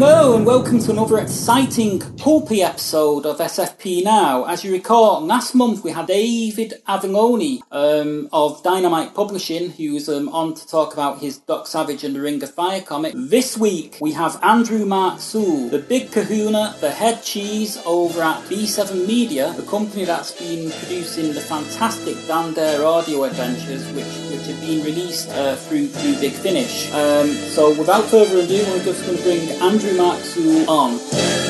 Hello and welcome to another exciting pulpy episode of SFP Now. As you recall, last month we had David Avallone um, of Dynamite Publishing, who was um, on to talk about his Doc Savage and the Ring of Fire comic. This week we have Andrew Mark Sewell, the big kahuna, the head cheese over at B7 Media, the company that's been producing the fantastic Dan Dare audio adventures, which which have been released uh, through through Big Finish. Um, so without further ado, we're just going to bring Andrew Sewell on. Um,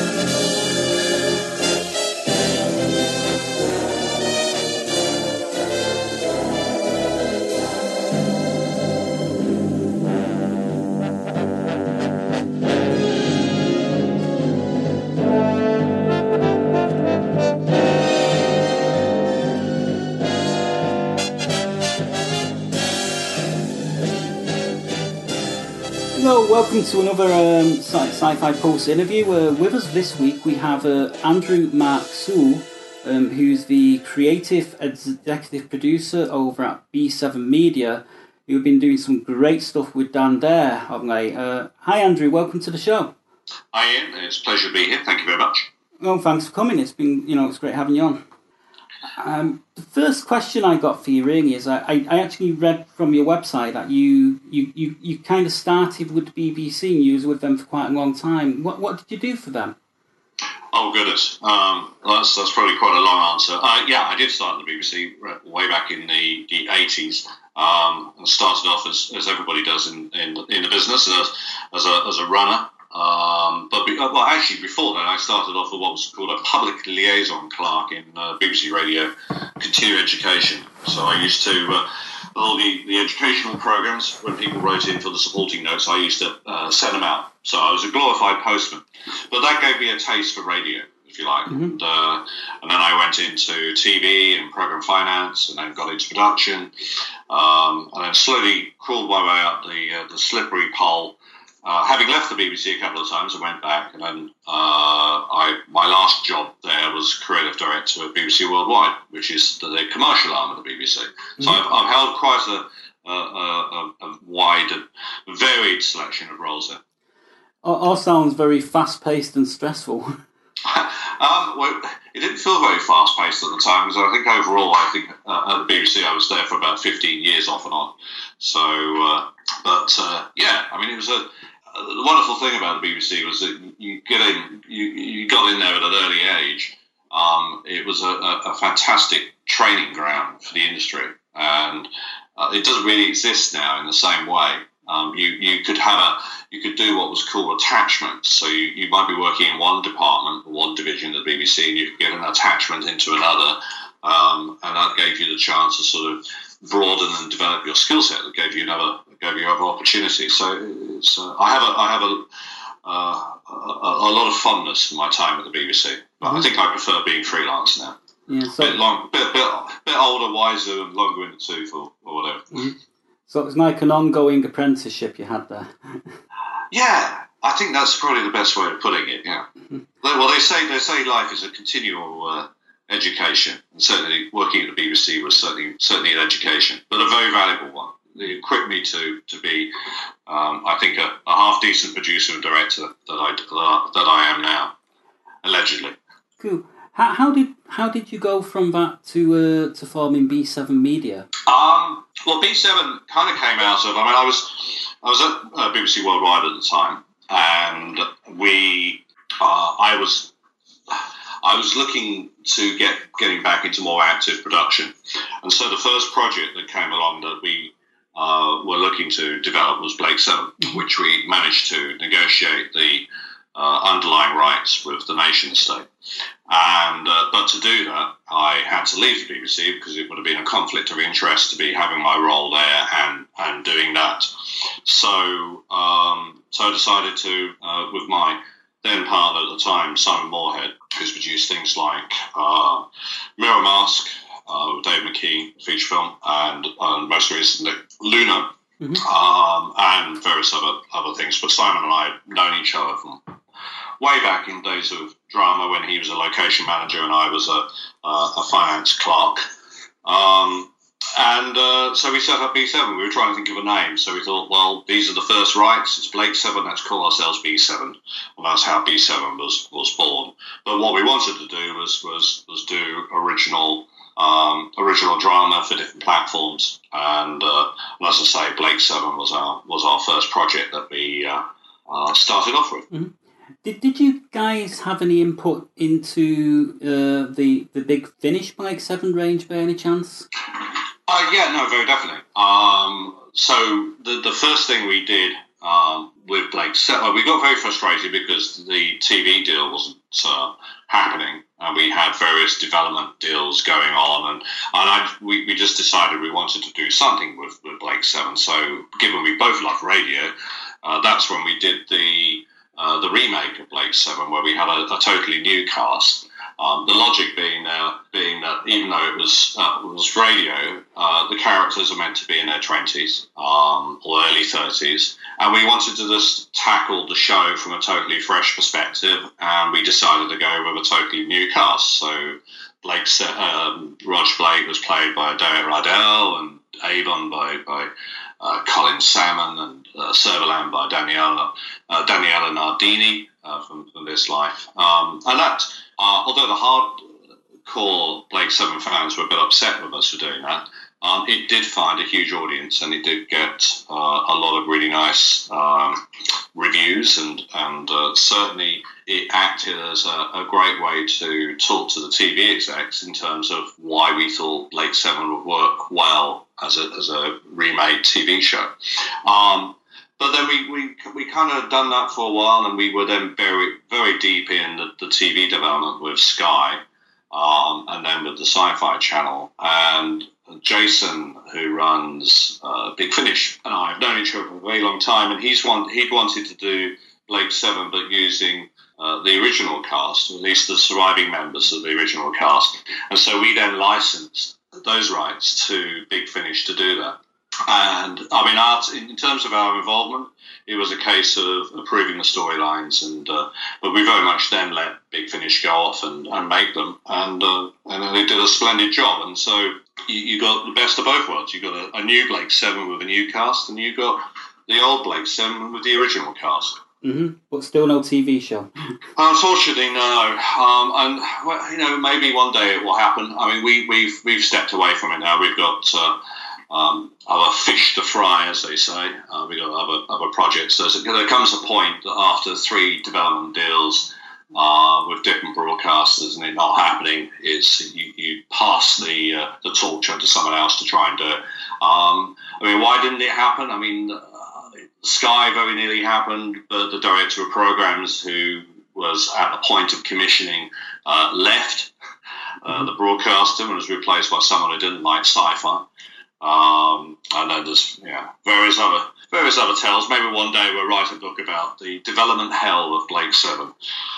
welcome to another um, sci- Sci-Fi Pulse interview. Uh, with us this week we have uh, Andrew Mark Sewell, um, who's the creative executive producer over at B7 Media, who've been doing some great stuff with Dan Dare, haven't they? Uh, hi Andrew, welcome to the show. Hi Ian, it's a pleasure to be here. Thank you very much. Well, thanks for coming. It's been, you know, it's great having you on. Um, the first question I got for you really is I, I, actually read from your website that you, you, you, you kind of started with BBC and you was with them for quite a long time. What what did you do for them? Oh goodness, um, that's that's probably quite a long answer. Uh, yeah, I did start at the BBC way back in the, the 80s. Um, and started off as, as everybody does in, in, in the business as, as, a, as a runner. Um, but be, well, actually, before that, I started off with what was called a public liaison clerk in uh, BBC Radio Continuing Education. So I used to uh, all the, the educational programs when people wrote in for the supporting notes. I used to uh, send them out. So I was a glorified postman, but that gave me a taste for radio. If you like, Mm-hmm. and, uh, and then I went into TV and program finance, and then got into production, um, and then slowly crawled my way up the uh, the slippery pole uh, having left the BBC a couple of times, I went back, and then uh, I my last job there was creative director at BBC Worldwide, which is the, the commercial arm of the BBC. So I've, I've held quite a, a, a, a wide and varied selection of roles there. All, all sounds very fast paced and stressful. Um, well, it didn't feel very fast paced at the time because I think overall, I think uh, at the BBC I was there for about 15 years off and on. So, uh, but uh, yeah, I mean, it was a. Uh, the wonderful thing about the BBC was that you get in, you, you got in there at an early age. Um, it was a, a, fantastic training ground for the industry, and uh, it doesn't really exist now in the same way. Um, you you could have a you could do what was called attachments. So you, you might be working in one department, one division of the BBC, and you could get an attachment into another, um, and that gave you the chance to sort of broaden and develop your skill set. That gave you another gave you other opportunities. So it's, uh, I have a I have a, uh, a a lot of fondness for my time at the BBC, but I think I prefer being freelance now. Yeah, bit long, bit bit bit older, wiser, and longer in the tooth, or, or whatever. so it was like an ongoing apprenticeship you had there. Yeah, I think that's probably the best way of putting it. Yeah. Well, they say they say life is a continual uh, education, and certainly working at the BBC was certainly certainly an education, but a very valuable one. It equipped me to to be, um, I think, a, a half decent producer and director that I that I am now, allegedly. Cool. How, how did how did you go from that to uh, to forming B Seven Media? Um, well, B seven kind of came out of. I mean, I was I was at uh, BBC Worldwide at the time, and we uh, I was I was looking to get getting back into more active production, and so the first project that came along that we uh, were looking to develop was Blake 7, mm-hmm. which we managed to negotiate the uh, underlying rights with the Nation estate. And uh, but to do that, I had to leave the BBC because it would have been a conflict of interest to be having my role there and and doing that. So um, so I decided to uh, with my then partner at the time, Simon Moorhead, who's produced things like uh, Mirror Mask, uh, Dave McKean feature film, and, and most recently Luna, mm-hmm. um, and various other other things. But Simon and I have known each other from way back in days of drama when he was a location manager and I was a, a finance clerk. Um, and uh, so we set up B7. We were trying to think of a name. So we thought, well, these are the first rights. It's Blake 7. Let's call ourselves B7. And that's how B7 was, was born. But what we wanted to do was, was, was do original um, original drama for different platforms. And, uh, and, as I say, Blake 7 was our, was our first project that we uh, uh started off with. Mm-hmm. Did, did you guys have any input into uh, the the big Finish Blake Seven range by any chance? Uh, yeah, no, very definitely. Um, so the the first thing we did um, with Blake Seven, we got very frustrated because the TV deal wasn't uh, happening, and we had various development deals going on, and and I, we we just decided we wanted to do something with, with Blake Seven. So given we both love radio, uh, that's when we did the uh, the remake of Blake Seven, where we had a, a totally new cast. Um, the logic being uh, being that even though it was uh, was radio, uh, the characters are meant to be in their twenties um, or early thirties, and we wanted to just tackle the show from a totally fresh perspective, and we decided to go with a totally new cast. So Blake, um, Blake was played by Derek Riddell, and Avon by by uh, Colin Salmon and uh, Servalan by Daniela, uh, Daniela Nardini uh, from, from This Life. Um, and that, uh, although the hardcore Blake 7 fans were a bit upset with us for doing that, um, it did find a huge audience and it did get uh, a lot of really nice um, reviews and, and uh, certainly it acted as a, a, great way to talk to the TV execs in terms of why we thought Blake 7 would work well as a, as a remade TV show. Um, but then we, we, we kind of done that for a while and we were then very, very deep in the, the TV development with Sky um, and then with the Sci Fi Channel. And Jason, who runs uh, Big Finish, and I have known each other for a very long time, and he's want, he'd wanted to do Blake 7 but using uh, the original cast, or at least the surviving members of the original cast. And so we then licensed those rights to Big Finish to do that. And I mean, our, in terms of our involvement, it was a case of approving the storylines, and uh, but we very much then let Big Finish go off and, and make them, and uh, and they did a splendid job. And so you, you got the best of both worlds. You got a, a, new Blake Seven with a new cast, and you got the old Blake Seven with the original cast. Mm-hmm. But still no TV show. Unfortunately, no. Um, and well, you know, maybe one day it will happen. I mean, we, we've we've stepped away from it now. We've got uh, um, other fish to fry, as they say. Uh, we've got other other projects. So there comes a point that after three development deals. Uh, with different broadcasters and it not happening, it's you, you pass the uh, the torch on to someone else to try and do it. Um, I mean, why didn't it happen? I mean, Sky very nearly happened, but the director of programs, who was at the point of commissioning, uh, left uh, mm-hmm. the broadcaster and was replaced by someone who didn't like sci-fi. Um, and then there's yeah, various other various other tales. Maybe one day we'll write a book about the development hell of Blake Seven.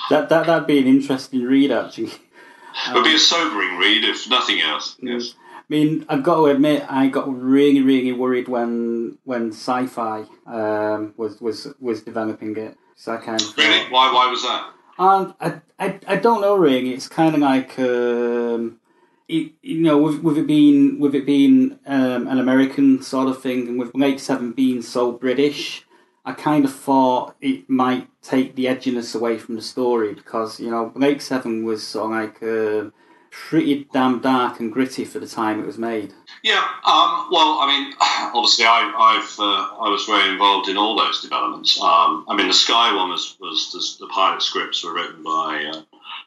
That that that'd be an interesting read, actually. It would be a sobering read, if nothing else. Mm. Yes. I mean, I've got to admit, I got really, really worried when when Sci-Fi um, was was was developing it. So I kind of really why why was that? And I, I, I don't know really. It's kind of like um, you know with, with it being with it being um, an American sort of thing, and with Blake Seven being so British, I kind of thought it might take the edginess away from the story because you know Blake Seven was sort of like. Uh, pretty damn dark and gritty for the time it was made. Yeah, um, well, I mean, obviously, I, have uh, I was very involved in all those developments. Um, I mean, the Sky one was was the, the pilot scripts were written by uh,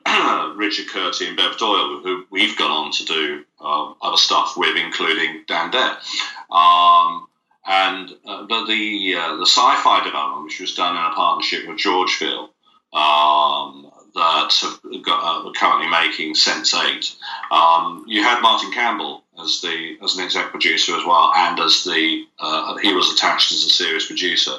Richard Kurti and Bev Doyle, who we've gone on to do uh, other stuff with, including Dan Dare. Um, and uh, but the uh, the sci-fi development, which was done in a partnership with Georgeville, um, that have got, uh, are currently making Sense Eight. Um, you had Martin Campbell as the as an exec producer as well, and as the uh, he was attached as a series producer,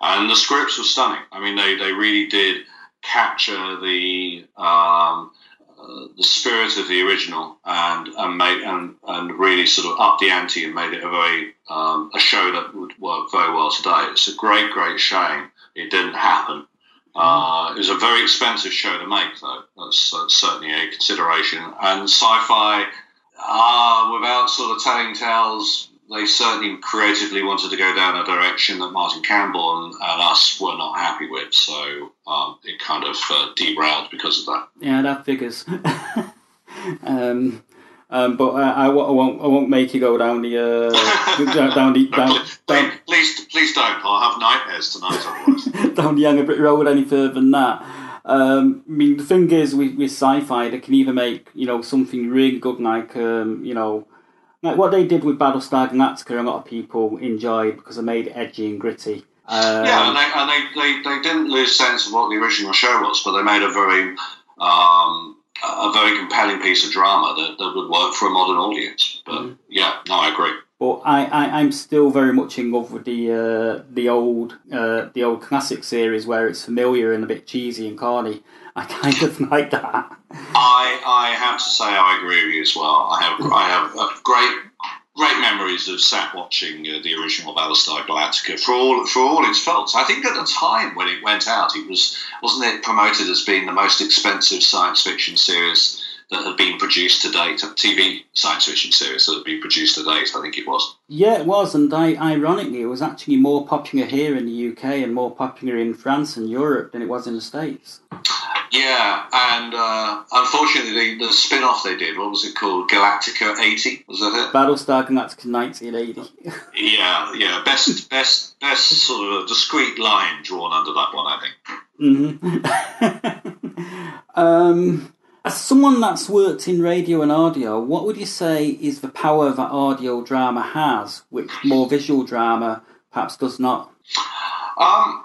and the scripts were stunning. I mean, they they really did capture the um, uh, the spirit of the original and and made and, and really sort of up the ante and made it a very um, a show that would work very well today. It's a great great shame it didn't happen. Uh, it was a very expensive show to make, though. That's, that's certainly a consideration. And sci-fi, uh, without sort of telling tales, they certainly creatively wanted to go down a direction that Martin Campbell and, and us were not happy with. So um, it kind of uh, derailed because of that. Yeah, that figures. um, um, but I, I, won't. I won't make you go down the uh, down the down, down, please, please don't. I'll have nightmares tonight. Otherwise. Down the Younger Brit Road any further than that. Um, I mean, the thing is with, with sci-fi, they can either make you know something really good, like um, you know, like what they did with Battlestar Galactica. A lot of people enjoyed because they made it edgy and gritty. Um, yeah, and, they, and they, they, they didn't lose sense of what the original show was, but they made a very um, a very compelling piece of drama that, that would work for a modern audience. But mm. yeah, no, I agree. But I, I, I'm still very much in love with the uh, the old uh, the old classic series where it's familiar and a bit cheesy and corny. I kind of like that. I I have to say I agree with you as well. I have I have a great great memories of sat watching uh, the original Battlestar Galactica for all for all its faults. I think at the time when it went out, it was wasn't it promoted as being the most expensive science fiction series that had been produced to date, a TV science fiction series that had been produced to date. I think it was. Yeah, it was, and I, ironically, it was actually more popular here in the UK and more popular in France and Europe than it was in the States. Yeah, and uh, unfortunately, the, the spin off they did, what was it called? Galactica 80? Was that it? Battlestar Galactica 1980. yeah, yeah. Best, best, best sort of a discreet line drawn under that one, I think. Mm-hmm. um, as someone that's worked in radio and audio, what would you say is the power that audio drama has, which more visual drama perhaps does not? Um,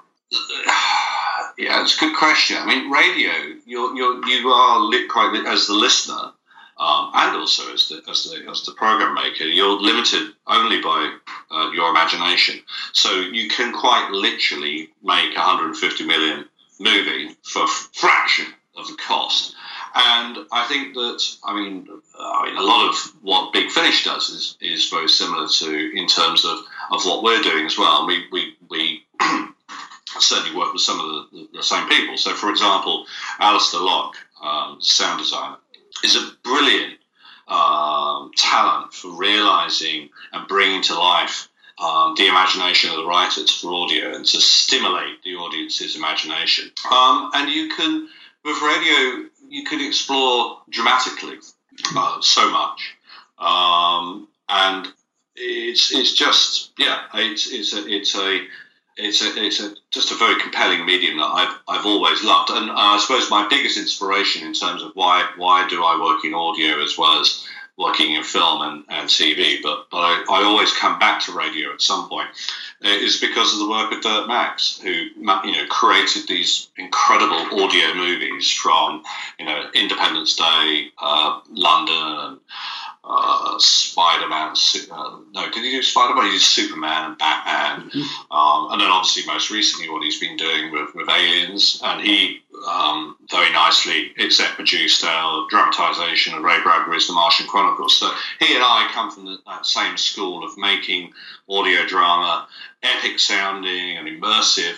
yeah, it's a good question. I mean, radio, you're, you're, you are quite as the listener, um, and also as the, as the as the program maker, you're limited only by uh, your imagination. So you can quite literally make a 150 million movie for a fraction of the cost. And I think that I mean, I mean, a lot of what Big Finish does is, is very similar to in terms of, of what we're doing as well. We we we certainly work with some of the, the, same people. So, for example, Alistair Lock, um, sound designer, is a brilliant um, talent for realizing and bringing to life um, the imagination of the writers for audio and to stimulate the audience's imagination. Um, and you can, with radio, you can explore dramatically uh, so much. Um, and it's, it's just, yeah, it's, it's a, it's a, it's a, it's a, just a very compelling medium that I've, I've always loved. And I suppose my biggest inspiration in terms of why, why do I work in audio as well as working in film and, and TV, but, but I, I always come back to radio at some point, is because of the work of Dirk Maggs, who you know created these incredible audio movies from you know Independence Day, uh, London, and uh, Spider Man. Uh, no, did he do Spider Man? He did Superman and Batman, mm-hmm. um, and then obviously most recently what he's been doing with, with Aliens, and he um, very nicely exec produced our dramatization of Ray Bradbury's The Martian Chronicles. So he and I come from the, that same school of making audio drama epic sounding and immersive,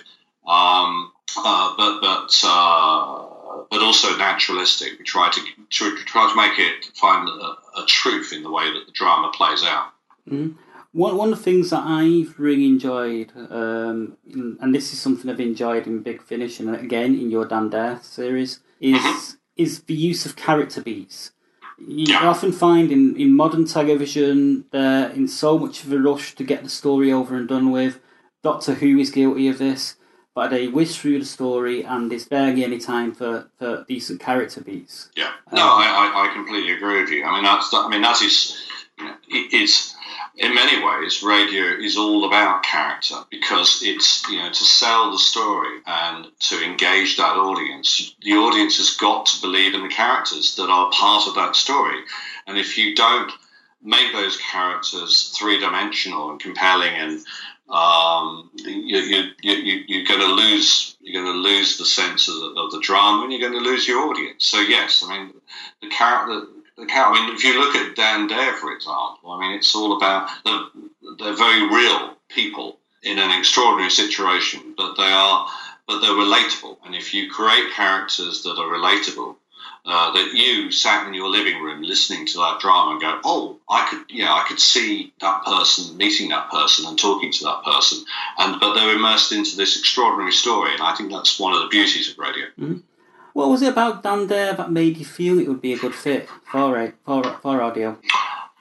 um, uh, but but uh, but also naturalistic. We try to, to try to make it find a, a, truth in the way that the drama plays out. Mm-hmm. One one of the things that I've really enjoyed, um, and this is something I've enjoyed in Big Finish, and again in your Dan Dare series, is mm-hmm. is the use of character beats. You yeah. often find in, in modern television they're in so much of a rush to get the story over and done with. Doctor Who is guilty of this but they whiz through the story and there's barely any time for, for decent character beats. Yeah, um, no, I, I, I completely agree with you. I mean, that's I mean that is you know, it's in many ways radio is all about character because it's you know to sell the story and to engage that audience. The audience has got to believe in the characters that are part of that story, and if you don't make those characters three dimensional and compelling and um, you, you, you, you're going to lose you're going to lose the sense of the, of the drama and you're going to lose your audience. So yes, I mean the character. The character. I mean, if you look at Dan Dare, for example, I mean, it's all about the, they're very real people in an extraordinary situation, but they are but they're relatable. And if you create characters that are relatable, uh, that you sat in your living room listening to that drama and go, oh, I could, yeah, I could see that person meeting that person and talking to that person, and but they're immersed into this extraordinary story, and I think that's one of the beauties of radio. Mm-hmm. What was it about Dan Dare that made you feel it would be a good fit for for for audio?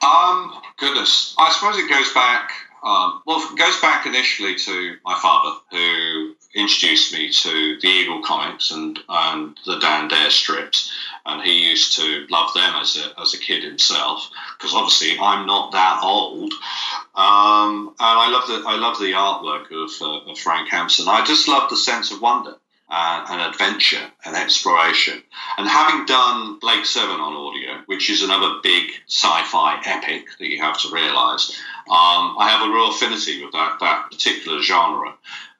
Um, goodness, I suppose it goes back. Um, well, it goes back initially to my father, who introduced me to the Eagle comics and, and the Dan Dare strips and he used to love them as a, as a kid himself because obviously I'm not that old. Um, and I love the I love the artwork of, uh, of Frank Hampson. I just love the sense of wonder uh, and adventure and exploration. And having done Blake Seven on audio, which is another big sci-fi epic that you have to realise, um, I have a real affinity with that that particular genre.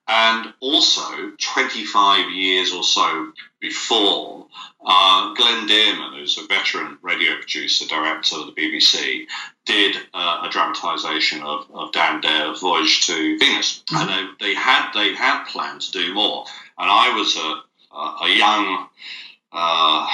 And also, 25 years or so before, uh, Glyn Dearman, who's a veteran radio producer, director of the BBC, did uh, a dramatisation of, of Dan Dare's Voyage to Venus, mm-hmm. and they, they, had they had planned to do more. And I was a, a, a young, uh,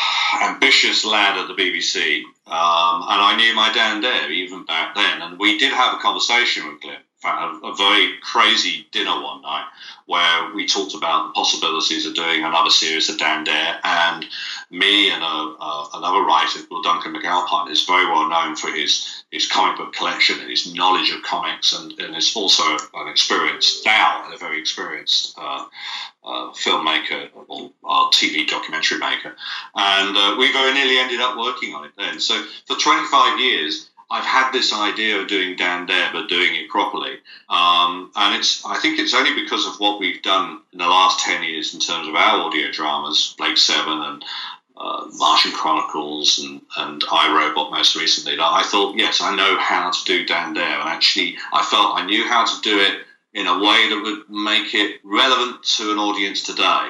ambitious lad at the BBC, um, and I knew my Dan Dare even back then. And we did have a conversation with Glyn a, a, very crazy dinner one night where we talked about the possibilities of doing another series of Dan Dare. And me and a, a, another writer called Duncan McAlpine is very well known for his, his comic book collection and his knowledge of comics, and, and is also an experienced, now a very experienced uh, uh, filmmaker or, or, TV documentary maker. And uh, we very nearly ended up working on it then. So for 25 years, I've had this idea of doing Dan Dare, but doing it properly. Um, and it's, I think it's only because of what we've done in the last 10 years in terms of our audio dramas, Blake 7 and uh, Martian Chronicles and, and iRobot most recently, that I thought, yes, I know how to do Dan Dare. And actually, I felt I knew how to do it in a way that would make it relevant to an audience today.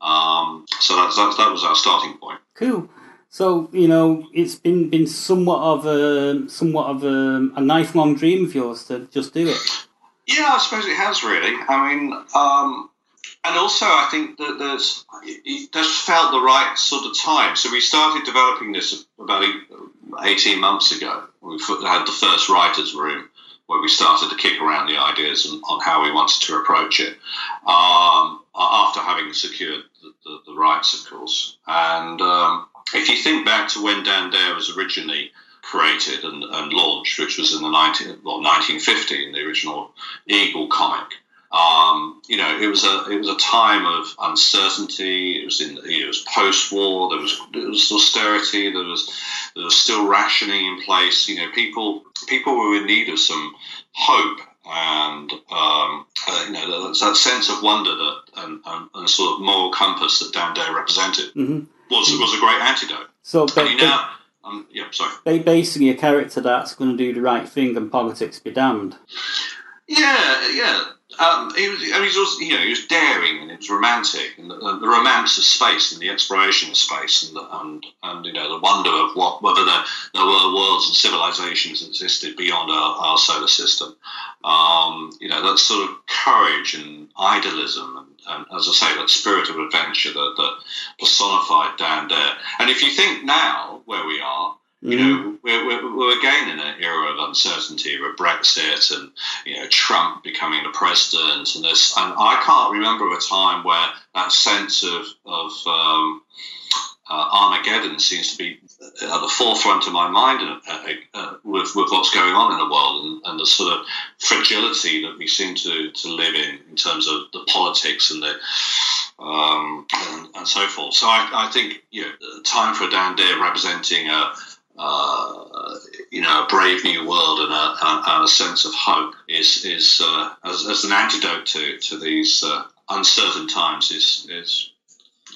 Um, so that's, that's, that was our starting point. Cool. So you know, it's been been somewhat of a somewhat of a, a lifelong dream of yours to just do it. Yeah, I suppose it has really. I mean, um, and also I think that there's it just felt the right sort of time. So we started developing this about eighteen months ago. We had the first writers' room where we started to kick around the ideas on, on how we wanted to approach it. Um, after having secured the, the, the, rights, of course, and um, if you think back to when Dan Dare was originally created and, and launched, which was in the 19, well, 1950 in the original Eagle comic, um, you know, it was a it was a time of uncertainty. It was in it was post war. There was there was austerity. There was there was still rationing in place. You know, people people were in need of some hope and um, uh, you know that, that, sense of wonder that and, and, and, sort of moral compass that Dan Dare represented. Mm-hmm was was a great antidote. So, but, and now, um, yeah, sorry. Basically, a character that's going to do the right thing and politics be damned. Yeah, yeah. Um, he was, I mean, he was, you know, he was daring and it was romantic, and the, the, romance of space and the exploration of space, and the, and, and you know the wonder of what whether there, there were worlds and civilizations that existed beyond our, our solar system. Um, you know, that sort of courage and idealism, and, and, as I say, that spirit of adventure that, that personified Dan Dare. And if you think now where we are, you know, we're, we're, we're, again in an era of uncertainty with Brexit and, you know, Trump becoming the president and this. And I can't remember a time where that sense of, of um, uh, Armageddon seems to be at the forefront of my mind with, with what's going on in the world and, and, the sort of fragility that we seem to, to live in in terms of the politics and the um, and, and, so forth. So I, I think you know, time for Dan Dare representing a uh, you know a brave new world and a, and a sense of hope is is uh, as, as, an antidote to to these uh, uncertain times is is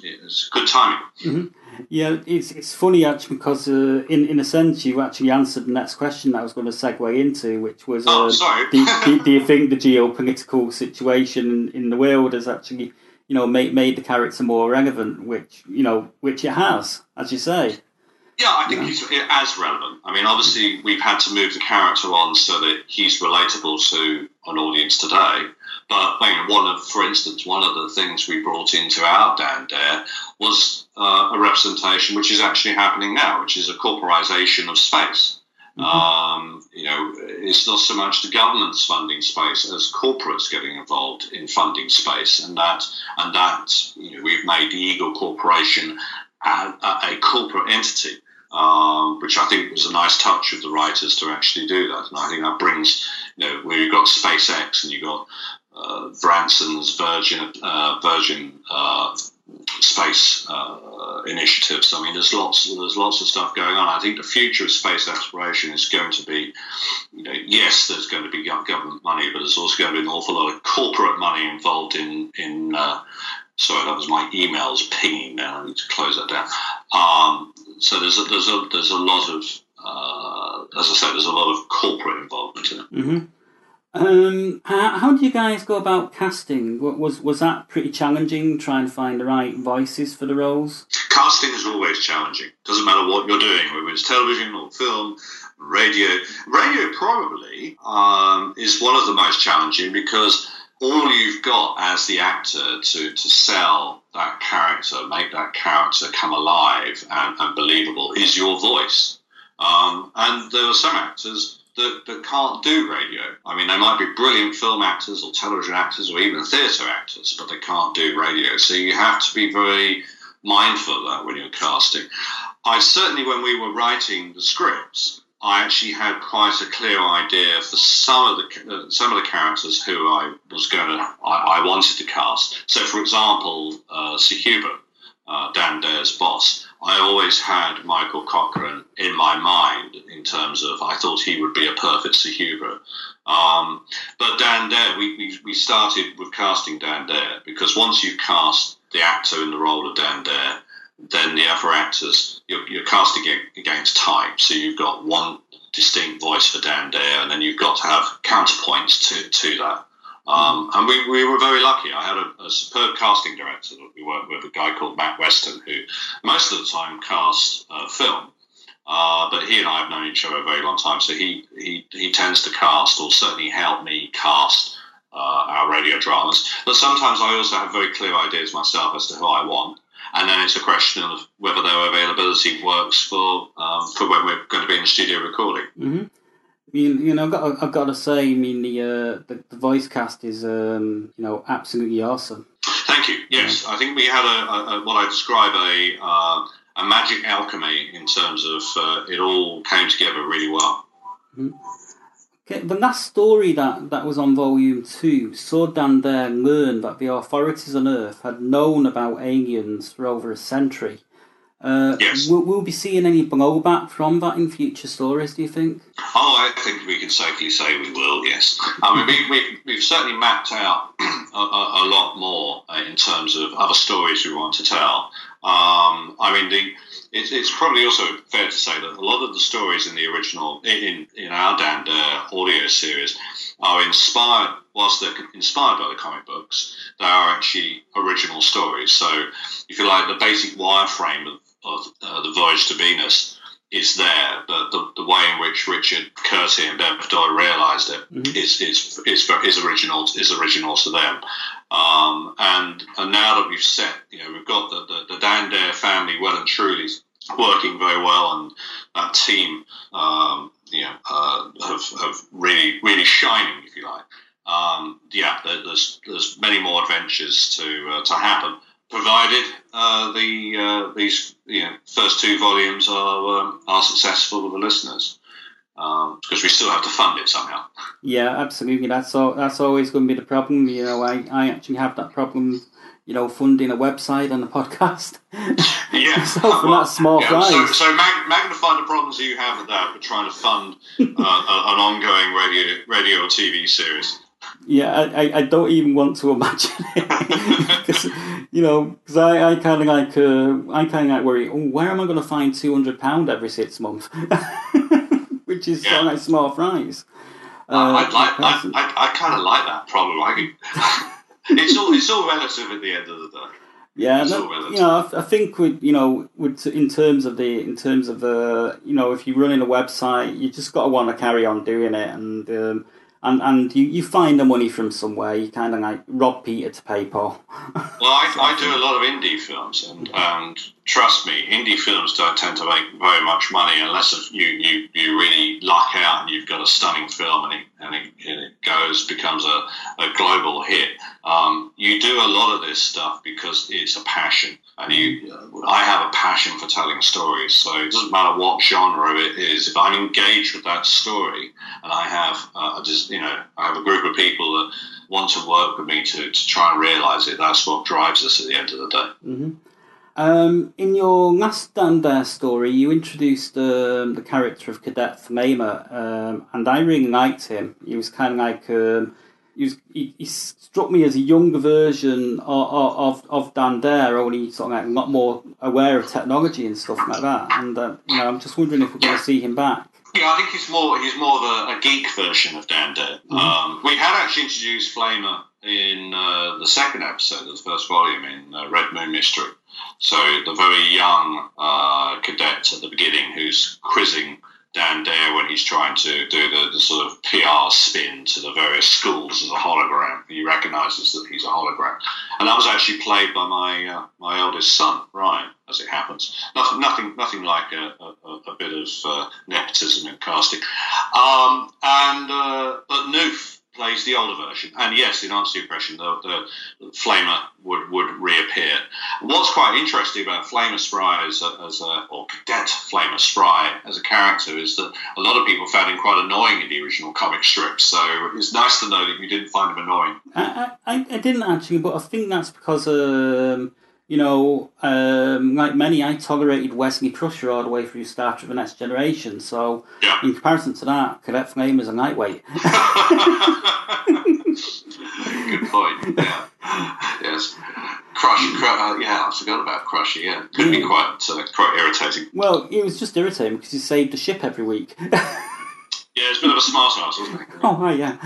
is good timing. Mm-hmm. Yeah, it's it's funny actually because uh, in in a sense you actually answered the next question that I was going to segue into, which was oh, uh, sorry. do, do, do, you think the geopolitical situation in the world has actually you know made made the character more relevant, which you know which it has, as you say. Yeah, I think yeah. he's as relevant. I mean, obviously, we've had to move the character on so that he's relatable to an audience today. But I mean, one of, for instance, one of the things we brought into our Dan Dare was uh, a representation which is actually happening now, which is a corporization of space. Mm-hmm. Um, you know, it's not so much the government's funding space as corporates getting involved in funding space, and that and that you know we've made the Eagle Corporation a, a corporate entity um, which I think was a nice touch of the writers to actually do that. And I think that brings, you know, where you've got SpaceX and you've got uh, Branson's Virgin uh, Virgin uh, space uh, initiatives. I mean, there's lots there's lots of stuff going on. I think the future of space exploration is going to be, you know, yes, there's going to be government money, but there's also going to be an awful lot of corporate money involved in in uh, Sorry, that was my emails pinging now. I need to close that down. Um, so there's a, there's a there's a lot of uh, as I said, there's a lot of corporate involvement in it. Mm-hmm. Um, how, how do you guys go about casting? Was was that pretty challenging? Trying to find the right voices for the roles. Casting is always challenging. Doesn't matter what you're doing, whether it's television or film, radio. Radio probably um, is one of the most challenging because all you've got as the actor to, to sell that character, make that character come alive and, and believable is your voice. Um, and there are some actors that, that can't do radio. I mean, they might be brilliant film actors or television actors or even theatre actors, but they can't do radio. So you have to be very mindful of that when you're casting. I certainly, when we were writing the scripts, I actually had quite a clear idea for some of the some of the characters who I was going to I, I wanted to cast. So, for example, uh, Sir Hubert, uh, Dan Dare's boss, I always had Michael Cochrane in my mind in terms of I thought he would be a perfect Sir Hubert. Um, but Dan Dare, we, we, we started with casting Dan Dare because once you cast the actor in the role of Dan Dare, then the other actors, you're, you're casting against type. So you've got one distinct voice for Dan Dare, and then you've got to have counterpoints to, to that. Um, and we, we were very lucky. I had a, a, superb casting director that we worked with, a guy called Matt Weston, who most of the time cast uh, film. Uh, but he and I have known each other a very long time, so he, he, he tends to cast, or certainly help me cast uh, our radio dramas. But sometimes I also have very clear ideas myself as to who I want and then it's a question of whether their availability works for um, for when we're going to be in the studio recording. Mm-hmm. You, you know, I've got, I've got to say, I mean, the uh, the, the, voice cast is, um, you know, absolutely awesome. Thank you. Yes. I think we had a, a, a what I describe a uh, a magic alchemy in terms of uh, it all came together really well. Mm-hmm. Okay, the last story that, that was on volume two saw Dan Dare learn that the authorities on Earth had known about aliens for over a century. Uh, yes. Will, will we be seeing any blowback from that in future stories, do you think? Oh, I think we can safely say we will, yes. I mean, we, we, we've certainly mapped out a, a, a lot more in terms of other stories we want to tell. Um, I mean, the it's, it's probably also fair to say that a lot of the stories in the original, in, in our Dan Dare audio series, are inspired, whilst they're inspired by the comic books, they are actually original stories. So, if you like, the basic wireframe of, of uh, the Voyage to Venus is there, but the, the way in which Richard Kurti and Bev Doyle realised it mm-hmm. is is, is is original is original to them. Um, and and now that we've set, you know, we've got the, the, the Dan Dare family well and truly working very well, and that team, um, you know, uh, have, have really really shining, if you like. Um, yeah, there's there's many more adventures to uh, to happen, provided uh, the uh, these you know, first two volumes are um, are successful with the listeners. Because um, we still have to fund it somehow. Yeah, absolutely. That's all, that's always going to be the problem. You know, I, I actually have that problem you know, funding a website and a podcast. Yeah, so from well, that small yeah. So, so mag- magnify the problems you have with that, with trying to fund uh, an ongoing radio, radio or TV series. Yeah, I, I don't even want to imagine it because you know because I, I kind of like uh, I kind of like worry. Oh, where am I going to find two hundred pound every six months? Which is yeah. like small fries. Uh, I like I, I, I kind of like that problem. I it's all it's all relative at the end of the day. Yeah, that, you know, I, I think with you know, with in terms of the in terms of the you know, if you're running a website, you just got to want to carry on doing it, and um, and and you, you find the money from somewhere. You kind of like rob Peter to pay Paul. well, I, I do a lot of indie films, and, and trust me, indie films don't tend to make very much money unless you, you, you really luck out and you've got a stunning film and it, and it, and it goes becomes a, a global hit. Um, you do a lot of this stuff because it's a passion, and you. I have a passion for telling stories, so it doesn't matter what genre it is. If I'm engaged with that story, and I have, uh, just you know, I have a group of people that want to work with me to, to try and realise it. That's what drives us at the end of the day. Mm-hmm. Um, in your last Dan story, you introduced um, the character of Cadet Flamer, um, and I really liked him. He was kind of like um, he, was, he, he, struck me as a younger version of of, of Dan Dare, only sort of like a lot more aware of technology and stuff like that. And uh, you know, I'm just wondering if we're going to see him back. Yeah, I think he's more he's more of a, a geek version of Dan Dare. Mm-hmm. Um, we had actually introduced Flamer in uh, the second episode of the first volume in uh, Red Moon Mystery. So the very young uh, cadet at the beginning who's quizzing Dan Dare when he's trying to do the, the, sort of PR spin to the various schools as a hologram. He recognises that he's a hologram, and that was actually played by my uh, my eldest son, Ryan, as it happens. Nothing, nothing, nothing like a, a, a bit of uh, nepotism in casting. Um, and uh, but Noof plays the older version. And yes, in answer to your question, the, the Flamer would, would reappear. What's quite interesting about Flamer Spry as a, as a, or Cadet Flamer Spry as a character is that a lot of people found him quite annoying in the original comic strips. So it's nice to know that you didn't find him annoying. I, I, I didn't actually, but I think that's because. Um you know, um, like many, I tolerated Wesley Crusher all the way through Star Trek: The Next Generation. So, yeah. in comparison to that, Cadet Flame is a lightweight. Good point. Yeah. yes. Crush, uh, yeah, I forgot about Crusher. Yeah, could be quite uh, quite irritating. Well, it was just irritating because he saved the ship every week. yeah, it's a bit of a smart ass, wasn't it? Oh, hi, yeah.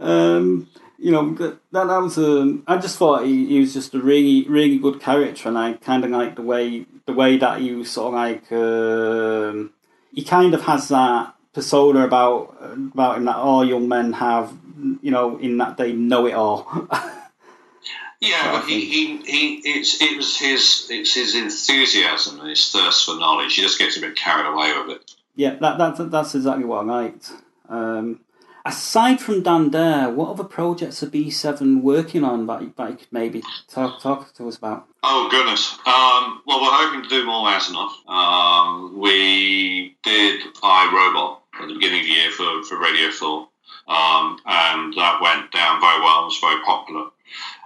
um, you know that that, was a. I just thought he, he was just a really really good character, and I kind of like the way the way that he was sort of like um, he kind of has that persona about about him that all young men have, you know, in that they know it all. yeah, but he, he, he it's it was his it's his enthusiasm and his thirst for knowledge. He just gets a bit carried away with it. Yeah, that, that that's exactly what I liked. Um, Aside from Dan Dare, what other projects are B7 working on that, that you could maybe talk, talk to us about? Oh, goodness. Um, well, we're hoping to do more Asimov. Um, we did iRobot at the beginning of the year for, for Radio 4, um, and that went down very well. It was very popular.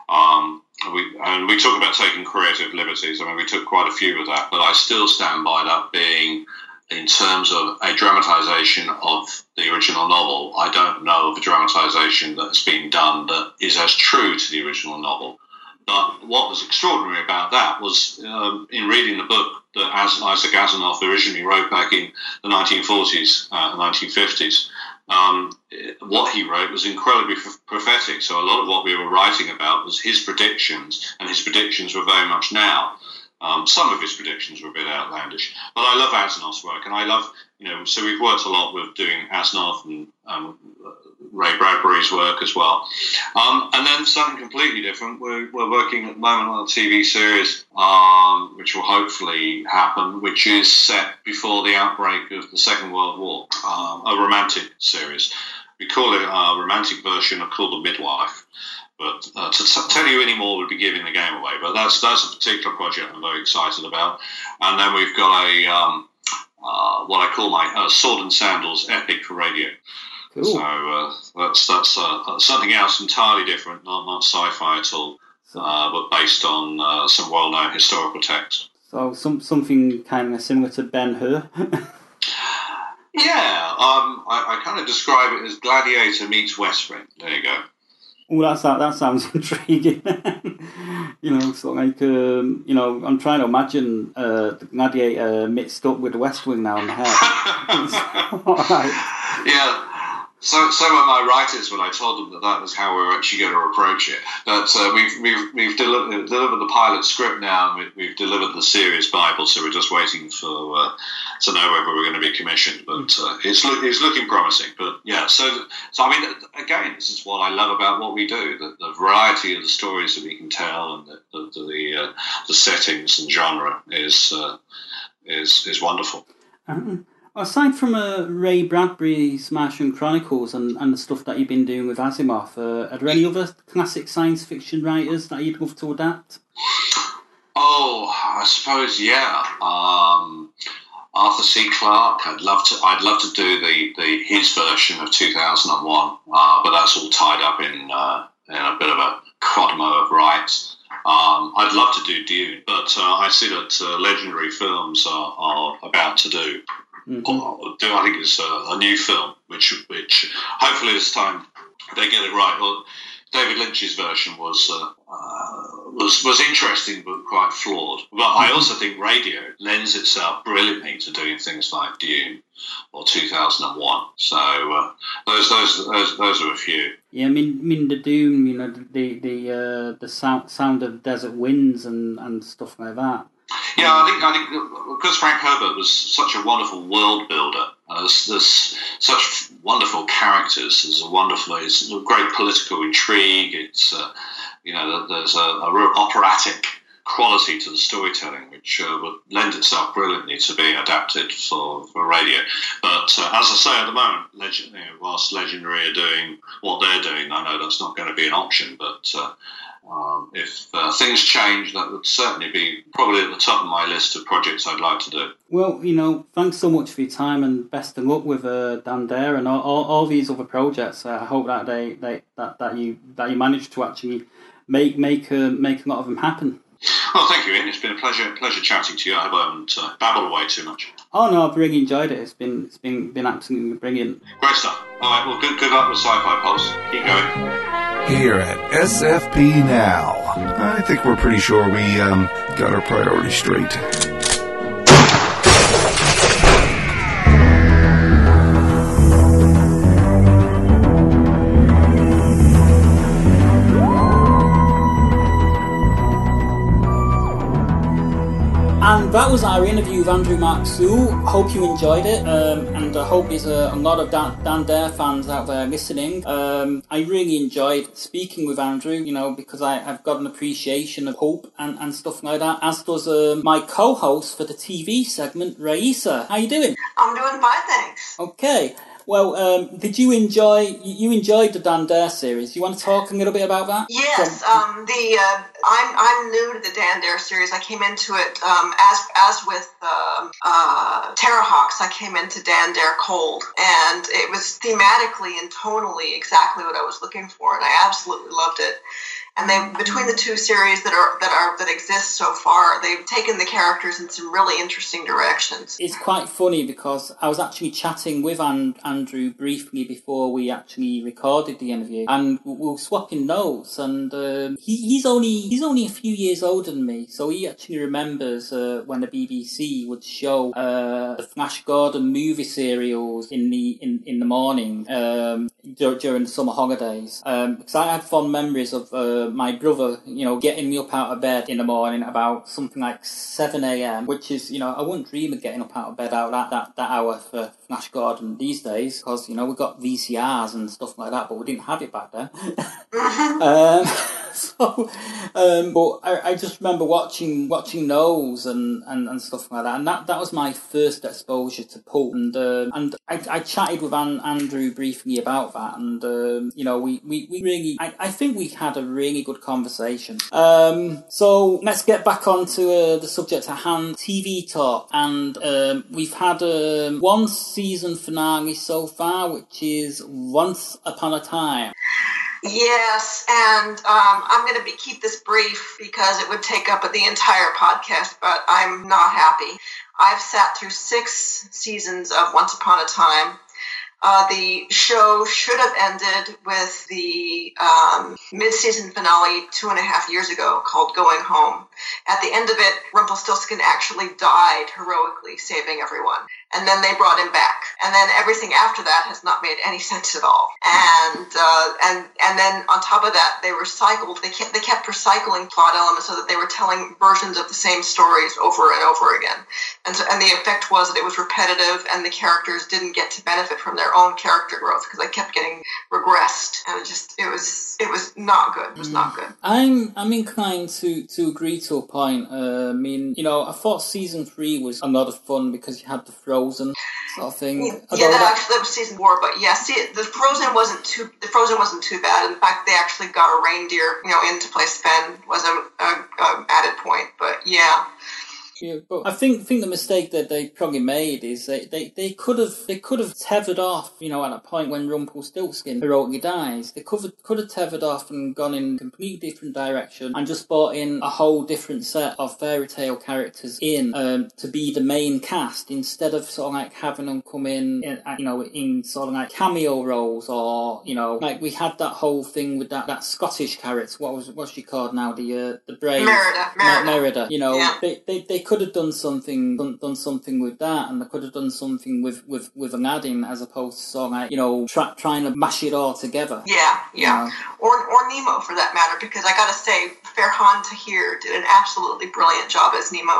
Um, we, and we talk about taking creative liberties. I mean, we took quite a few of that, but I still stand by that being in terms of a dramatisation of the original novel, I don't know of a dramatisation that's been done that is as true to the original novel. But what was extraordinary about that was um, in reading the book that Isaac Asimov originally wrote back in the 1940s, uh, 1950s. Um, what he wrote was incredibly prophetic. So a lot of what we were writing about was his predictions, and his predictions were very much now. Um, some of his predictions were a bit outlandish, but I love Asimov's work, and I love, you know, so we've worked a lot with doing Asimov and um, Ray Bradbury's work as well. Um, and then something completely different. We're, we're working at the moment on a TV series, um, which will hopefully happen, which is set before the outbreak of the Second World War, um, a romantic series. We call it a romantic version of Call the Midwife. But uh, to t- tell you any more would be giving the game away. But that's that's a particular project I'm very excited about. And then we've got a um, uh, what I call my uh, sword and sandals epic for radio. Cool. So uh, that's that's uh, something else entirely different, not not sci-fi at all, uh, but based on uh, some well-known historical text. So some something kind of similar to Ben Hur. yeah, um, I, I kind of describe it as Gladiator meets West Wing. There you go. Oh, that's that sounds intriguing. you know, of like um, you know, I'm trying to imagine uh, the gladiator mixed up with the West Wing now in the head. Yeah, so, so were my writers when I told them that that was how we were actually going to approach it. But uh, we've we've we've delivered, delivered the pilot script now, and we, have delivered the series bible. So we're just waiting for uh, to know whether we're going to be commissioned. But uh, it's look, it's looking promising. But yeah, so so I mean, again, this is what I love about what we do: the, the variety of the stories that we can tell, and the the the, uh, the settings and genre is uh, is is wonderful. Um, Aside from uh, Ray Bradbury's Martian Chronicles and, and the stuff that you've been doing with Asimov, uh, are there any other classic science fiction writers that you'd love to adapt? Oh, I suppose yeah. Um, Arthur C. Clarke. I'd love to. I'd love to do the, the his version of 2001, uh, but that's all tied up in uh, in a bit of a quagmire of rights. Um, I'd love to do Dune, but uh, I see that uh, Legendary Films are, are about to do Mm-hmm. do I think it's a, a, new film, which which hopefully this time they get it right. Well, David Lynch's version was uh, uh, was was interesting but quite flawed. But I also think radio lends itself brilliantly to doing things like Dune or 2001. So uh, those, those those those are a few. Yeah, I mean, I mean the Dune, you know, the the uh, the sound sound of desert winds and, and stuff like that. Yeah, I think I think because Frank Herbert was such a wonderful world builder. Uh, there's, there's, such wonderful characters. There's a wonderful, it's a great political intrigue. It's uh, you know, there's a, a, real operatic quality to the storytelling, which uh, would lend itself brilliantly to being adapted for, for radio. But uh, as I say, at the moment, legend, you know, whilst Legendary are doing what they're doing, I know that's not going to be an option. But uh, um, if uh, things change, that would certainly be probably at the top of my list of projects I'd like to do. Well, you know, thanks so much for your time and best of luck with uh, Dan Dare and all, all, all, these other projects. I hope that they, they that, that you that you manage to actually make make uh, make a lot of them happen. Well, thank you, Ian. It's been a pleasure pleasure chatting to you. I hope I haven't uh, babbled away too much. Oh no, I've really enjoyed it. It's been it's been been absolutely brilliant. Great stuff. All right, well, good good luck with Sci-Fi Pulse. Keep going here at SFP Now. I think we're pretty sure we um, got our priorities straight. That was our interview with Andrew Mark Sewell. Hope you enjoyed it, um, and I hope there's a, a lot of Dan, Dan, Dare fans out there listening. Um, I really enjoyed speaking with Andrew, you know, because I, have got an appreciation of hope and, and stuff like that, as does um, my co-host for the TV segment, Raisa. How you doing? I'm doing fine, thanks. Okay. Well, um, did you enjoy? You enjoyed the Dan Dare series. You want to talk a little bit about that? Yes. um, the uh, I'm I'm new to the Dan Dare series. I came into it um, as as with uh, uh, Terrahawks. I came into Dan Dare cold, and it was thematically and tonally exactly what I was looking for, and I absolutely loved it and they between the two series that are that are that exist so far they've taken the characters in some really interesting directions it's quite funny because i was actually chatting with andrew briefly before we actually recorded the interview and we were swapping notes and um, he, he's only he's only a few years older than me so he actually remembers uh, when the bbc would show uh, the flash gordon movie serials in the in, in the morning um, dur- during the summer holidays. Um, because I had fond memories of uh, my brother, you know, getting me up out of bed in the morning about something like 7 a.m., which is, you know, I wouldn't dream of getting up out of bed out that, that, that hour for Flash Gordon these days because, you know, we got VCRs and stuff like that, but we didn't have it back then. um, so, um, but I, I just remember watching watching those and, and, and stuff like that, and that, that was my first exposure to pulp. And uh, and I, I chatted with An, Andrew briefly about that, and um, you know we, we, we really I, I think we had a really good conversation. Um, so let's get back onto uh, the subject at hand, TV talk, and um, we've had um, one season finale so far, which is Once Upon a Time. Yes, and um, I'm going to keep this brief because it would take up the entire podcast, but I'm not happy. I've sat through six seasons of Once Upon a Time. Uh, the show should have ended with the um, mid-season finale two and a half years ago called Going Home. At the end of it, Rumpelstiltskin actually died heroically, saving everyone and then they brought him back, and then everything after that has not made any sense at all. And uh, and and then on top of that, they recycled. They kept they kept recycling plot elements so that they were telling versions of the same stories over and over again. And so, and the effect was that it was repetitive, and the characters didn't get to benefit from their own character growth because I kept getting regressed, and it just it was it was not good. It was not good. I'm I'm inclined to to agree to a point. Uh, I mean, you know, I thought season three was a lot of fun because you had the Frozen sort of thing. Yeah, Although that actually that was season four, but yeah, see, the Frozen wasn't too the Frozen wasn't too bad. In fact, they actually got a reindeer, you know, into play Sven was a, a, a added point. But yeah, Yeah, but I think think the mistake that they probably made is they, they, they could have they could have tethered off, you know, at a point when Rumpelstiltskin heroically dies. They could have, could have tethered off and gone in a completely different direction and just brought in a whole different set of fairy tale characters in um, to be the main cast instead of sort of like having them come in, in you know, in sort of like cameo roles or you know, like we had that whole thing with that, that Scottish character. What was what's she called now? The uh, the brave Merida, Merida. Merida. You know, Yeah. they, they they could have done something done, done something with that, and they could have done something with with with Aladdin as opposed to like you know try, trying to mash it all together. yeah, yeah, Yeah. or or Nemo for that matter. Because I gotta say, Faran Tahir did an absolutely brilliant job as Nemo.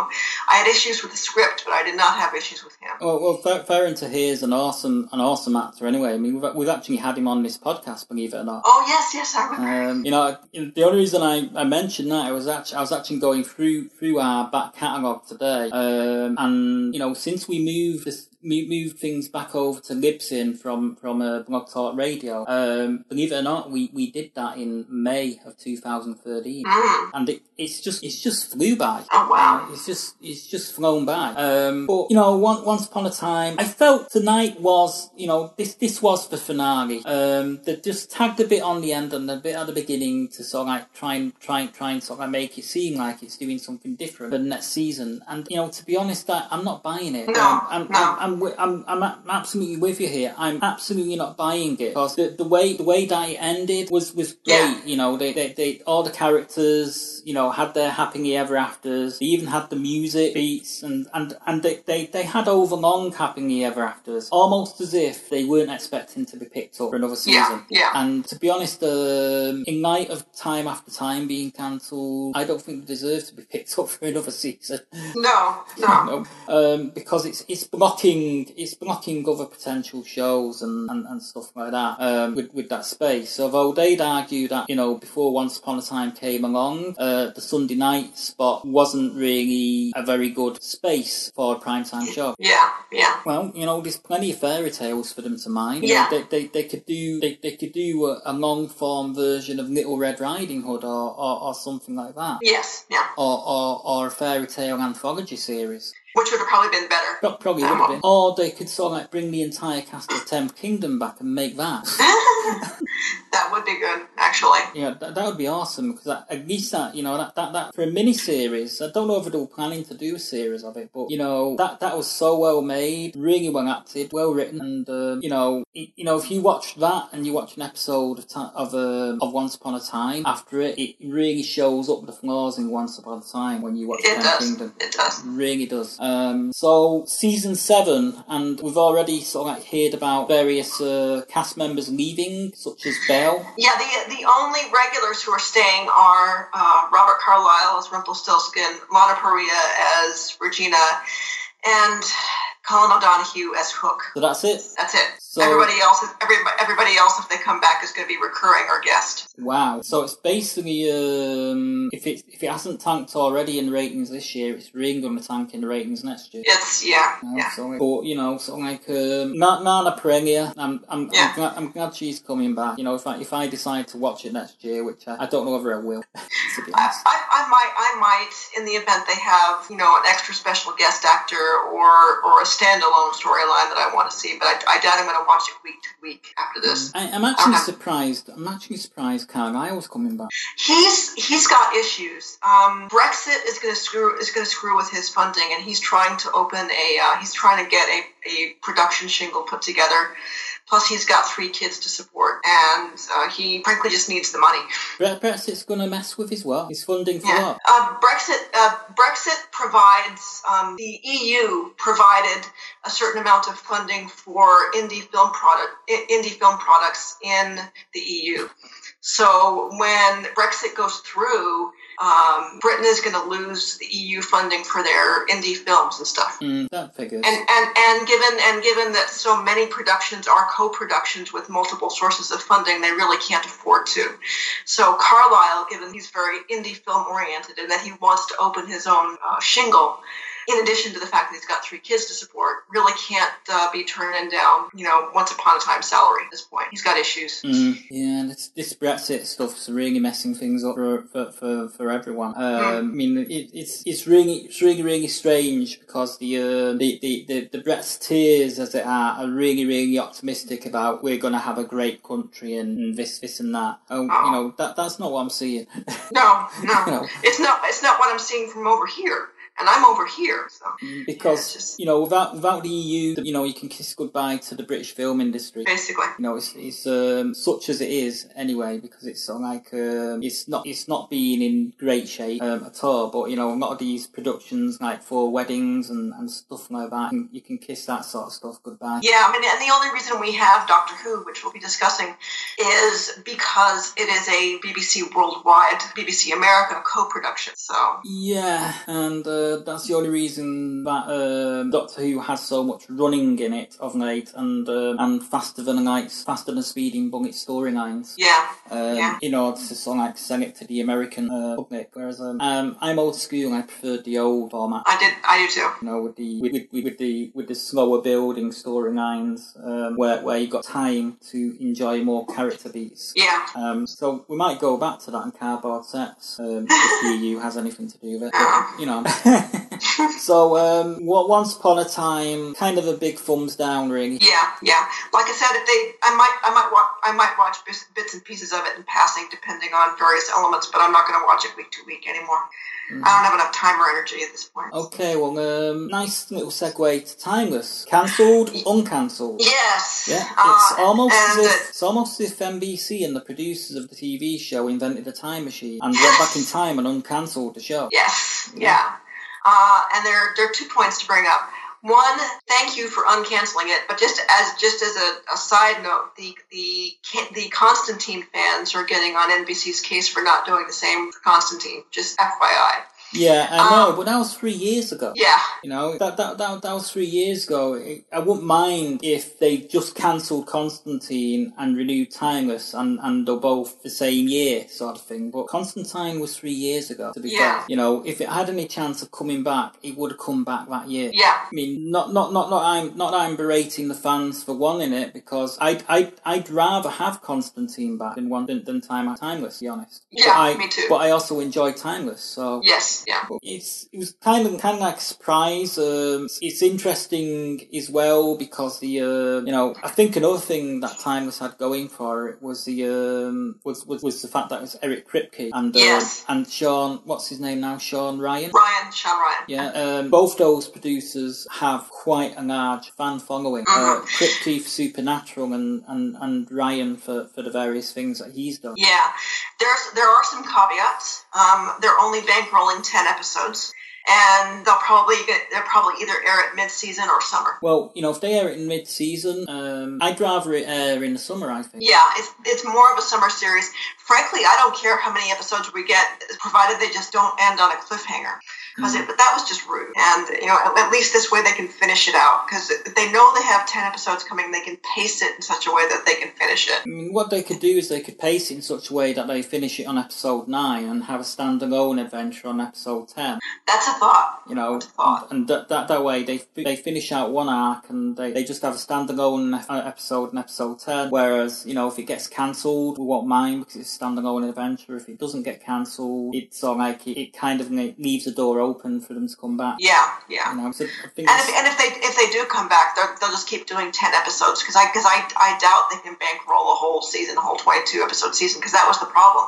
I had issues with the script, but I did not have issues with him. Well, well, Fer- Faran Tahir is an awesome, an awesome actor. Anyway, I mean, we've, we've actually had him on this podcast, believe it or not. Oh yes, yes, I remember. Um, you know, the only reason I, I mentioned that I was actually I was actually going through through our back catalogue today, um, and you know, since we moved this mo- moved things back over to Libsyn from from uh, Blog Talk Radio, um, believe it or not, we, we did that in May of 2013, Mm. and it, it's just it's just flew by. Oh wow. Uh, it's just it's just flown by. Um, but you know, once once upon a time, I felt tonight was you know this this was the finale. Um, they just tagged a bit on the end and a bit at the beginning to sort of like try and try and try and sort of like make it seem like it's doing something different for the next season. And you know, to be honest, I, I'm not buying it. No, Um, I'm, no. I'm, I'm, I'm, I'm a- absolutely with you here. I'm absolutely not buying it because the, the way the way that it ended was was great. Yeah. You know, they, they, they all the characters, you know, had their happily ever afters. They even had the music beats and and and they they, they had overlong happily ever afters, almost as if they weren't expecting to be picked up for another Yeah, season. yeah. And to be honest, um, in light of time after time being cancelled, I don't think they deserve to be picked up for another season. No, no. No, um, because it's it's blocking it's blocking other potential shows and, and, and stuff like that um, with with that space. Although they'd argue that you know before Once Upon a Time came along, uh, the Sunday night spot wasn't really a very good space for a primetime show. Yeah, yeah. Well, you know, there's plenty of fairy tales for them to mine. You Yeah. know, they, they, they could do they, they could do a, a long form version of Little Red Riding Hood or, or, or something like that. Yes, yeah. Or, or, or a fairy tale anthology series. Which would have probably been better. Pro- Probably would have been. Or they could sort of like bring the entire cast of Tenth Kingdom back and make that. that would be good, actually. Yeah, that, that would be awesome because at least that you know that, that that for a mini series. I don't know if they were planning to do a series of it, but you know that that was so well made, really well acted, well written, and uh, you know it, you know if you watch that and you watch an episode of ti of um of Once Upon a Time after it, it really shows up the flaws in Once Upon a Time when you watch It does. Kingdom. It does. really does. Um, so season seven, and we've already sort of like heard about various uh, cast members leaving such as Belle. Yeah, the the only regulars who are staying are uh, Robert Carlyle as Rumpelstiltskin, Lana Parrilla as Regina, and Colin O'Donoghue as Hook. So that's it. That's it. So- everybody else, is, everybody, everybody else, if they come back, is going to be recurring or guest. Wow. So it's basically um, if it if it hasn't tanked already in ratings this year, it's really going to tank in the ratings next year. It's yeah, yeah. so, but you know, of like um, Na- Nana Premier, I'm I'm, Yeah. I'm, glad, I'm glad she's coming back. You know, if I if I decide to watch it next year, which I, I don't know whether I will, to be I, honest. I, I might, I might, in the event they have, you know, an extra special guest actor or or a standalone storyline that I want to see, but I, I doubt I'm going to watch it week to week after this. I, I'm actually Okay. surprised. I'm actually surprised Carlyle's coming back. He's he's got issues. Um, Brexit is going to screw is going to screw with his funding, and he's trying to open a uh, he's trying to get a, a production shingle put together. Plus, he's got three kids to support, and uh, he frankly just needs the money. Brexit's going to mess with his what? His funding for Yeah. what? Uh, Brexit uh, Brexit provides um, the EU provided a certain amount of funding for indie film product indie film products in the EU. So when Brexit goes through, um, Britain is going to lose the EU funding for their indie films and stuff. Mm, that figures. And, and and given and given that so many productions are co-productions with multiple sources of funding, they really can't afford to. So Carlyle, given he's very indie film oriented and that he wants to open his own uh, shingle, in addition to the fact that he's got three kids to support, really can't uh, be turning down, you know, once upon a time salary at this point. He's got issues. Mm, yeah, this, this Brexit stuff's really messing things up for for, for, for everyone. Um, I mean, it, it's it's really it's really really strange because the uh, the, the the the Brexiteers, as it are, are really really optimistic about we're going to have a great country and, and this this and that. Oh, you know that that's not what I'm seeing. No, no, No. it's not. It's not what I'm seeing from over here, and I'm over here. So because it's just- you know without without the EU, you know you can kiss goodbye to the British film industry. basically. you know, it's, it's um, such as it is anyway, because it's sort of like um, it's not it's not being in great shape um, at all. But you know, a lot of these productions, like for weddings and, and stuff like that, you can, you can kiss that sort of stuff goodbye. Yeah, I mean, and the only reason we have Doctor Who, which we'll be discussing, is because it is a BBC Worldwide, BBC America co-production. So Yeah, and uh, that's the only reason that um, Doctor Who has so much running in it of late, and uh, and faster than lights, faster than speeding bullet storylines. yeah, um, Yeah. in order to sort of like sell it to the American uh, public. Whereas um, um, I'm old school. I preferred the old format. I did, I do too. You know, with the with, with, with the with the slower building storylines, um, where where you got time to enjoy more character beats. Yeah, Um, so we might go back to that in cardboard sets um, if the EU has anything to do with it. But, you know. so um, what once upon a time, kind of a big thumbs down, really. yeah, yeah. Like I said, if they, I might, I might watch, I might watch bits, and pieces of it in passing, depending on various elements. But I'm not going to watch it week to week anymore. I don't have enough time or energy at this point. Okay, well, um, nice little segue to Timeless. Cancelled, uncancelled. Yes. Yeah, it's Uh, almost as if it's almost as if NBC and the producers of the TV show invented a time machine and went back in time and uncancelled the show. Yes, yeah. Uh, and there, there are two points to bring up. One, thank you for uncanceling it, but just as just as a, a side note, the the the Constantine fans are getting on NBC's case for not doing the same for Constantine. Just FYI. Yeah, I know, Um, but that was three years ago. Yeah, You know, that that that, that was three years ago. I wouldn't mind if they just cancelled Constantine and renewed Timeless and, and they're both the same year sort of thing. But Constantine was three years ago, to be Yeah. fair. You know, if it had any chance of coming back, it would have come back that year. yeah, I mean, not not not not I'm not I'm berating the fans for wanting it because I'd, I'd, I'd rather have Constantine back than one than, than Time Timeless. To be honest. Yeah, I, me too. But I also enjoy Timeless, so yes, yeah. It's it was kind of kind of like a surprise. Um, it's- interesting as well because the uh, you know I think another thing that Timeless had going for it was the um, was, was was the fact that it was Eric Kripke and uh, Yes. and Shawn what's his name now Shawn Ryan. Ryan, Shawn Ryan. Yeah, um, both those producers have quite a large fan following. Uh, Kripke for Supernatural and, and, and Ryan for, for the various things that he's done. Yeah, there's there are some caveats. Um, they're only bankrolling ten episodes, and they'll probably get they'll probably either air it mid-season or summer. Well, you know, if they air it in mid-season, um, I'd rather it air in the summer. I think. Yeah, it's it's more of a summer series. Frankly, I don't care how many episodes we get, provided they just don't end on a cliffhanger. Because Mm-hmm. that was just rude. And you know, at, least this way they can finish it out. Because they know they have ten episodes coming, they can pace it in such a way that they can finish it. I mean, what they could do is they could pace it in such a way that they finish it on episode nine and have a standalone adventure on episode ten. That's a thought. You know, thought. and that, that that way they they finish out one arc and they, they just have a standalone uh, episode in episode ten. Whereas you know if it gets cancelled, we won't mind because it's a standalone adventure. If it doesn't get cancelled, it's all like it, it kind of leaves the door open for them to come back. Yeah, yeah. You know, so I think And if, and if they if they do come back, they'll, they'll just keep doing ten episodes because I because I, I doubt they can bankroll a whole season, a whole twenty two episode season because that was the problem.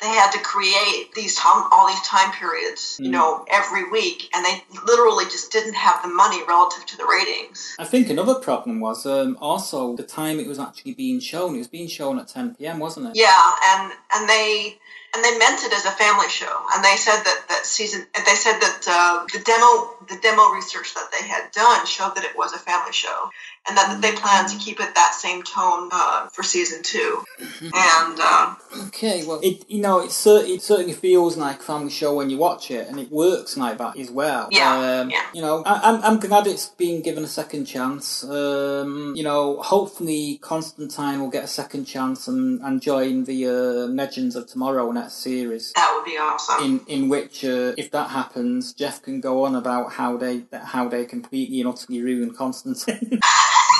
They had to create these time all these time periods, you Mm. know, every week, and they literally just didn't have the money relative to the ratings. I think another problem was um, also the time it was actually being shown. It was being shown at 10 p.m., wasn't it? Yeah, and and they and they meant it as a family show, and they said that that season they said that uh, the demo the demo research that they had done showed that it was a family show, and that, that they plan to keep it that same tone uh, for season two, and. Uh, Okay, well, it you know it, cer- it certainly feels like a family show when you watch it, and it works like that as well. Yeah, um, yeah. You know, I, I'm I'm glad it's being given a second chance. Um, you know, hopefully Constantine will get a second chance and, and join the uh, Legends of Tomorrow next series. That would be awesome. In in which, uh, if that happens, Jeff can go on about how they how they completely and utterly ruin Constantine.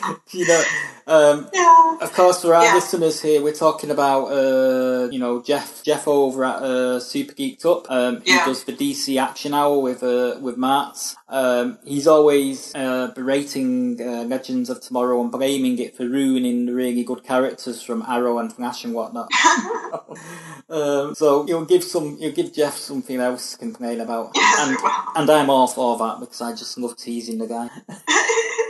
you know, um, yeah. of course, for our Yeah. listeners here, we're talking about uh, you know Jeff Jeff over at uh, Super Geeked Up. Um, he Yeah. does the DC Action Hour with uh, with Martz. Um, he's always uh, berating uh, Legends of Tomorrow and blaming it for ruining the really good characters from Arrow and Flash and whatnot. um, so you'll give some you'll give Jeff something else to complain about, and and I'm all for that because I just love teasing the guy.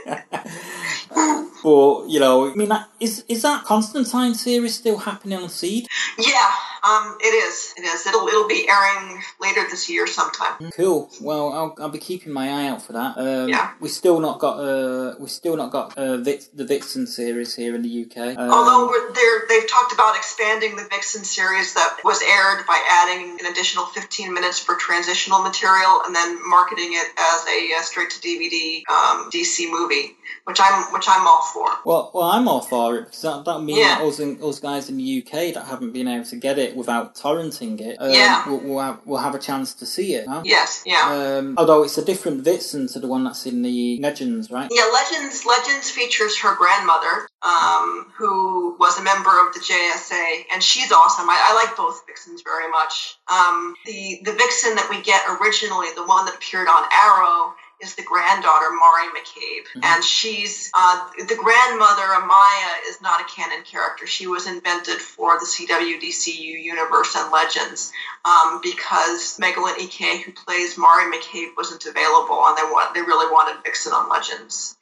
But you know, I mean, is is that Constantine series still happening on Seed? Yeah, um, it is. It is. It'll it'll be airing later this year sometime. Cool. Well, I'll, I'll be keeping my eye out for that. Um, Yeah. We still not got uh, we still not got uh, the Vixen series here in the UK. Um, Although we're, they're, they've talked about expanding the Vixen series that was aired by adding an additional 15 minutes for transitional material and then marketing it as a uh, straight to DVD um, DC movie, which I'm which I'm all for. Well, well, I'm all for it because that that means Yeah. that us, in, us guys in the UK that haven't been able to get it without torrenting it, um, Yeah. we'll, we'll, have, we'll have a chance to see it. Huh? Yes, yeah. Um, although it's a different Vixen to the one that's in the Legends, right? Yeah, Legends Legends features her grandmother, um, who was a member of the JSA, and she's awesome. I, I like both Vixens very much. Um, the the Vixen that we get originally, the one that appeared on Arrow, is the granddaughter Mari McCabe, and she's uh, the grandmother Amaya is not a canon character. She was invented for the CW DCU universe and Legends um, because Megalyn Ek, who plays Mari McCabe, wasn't available, and they want they really wanted Vixen on Legends.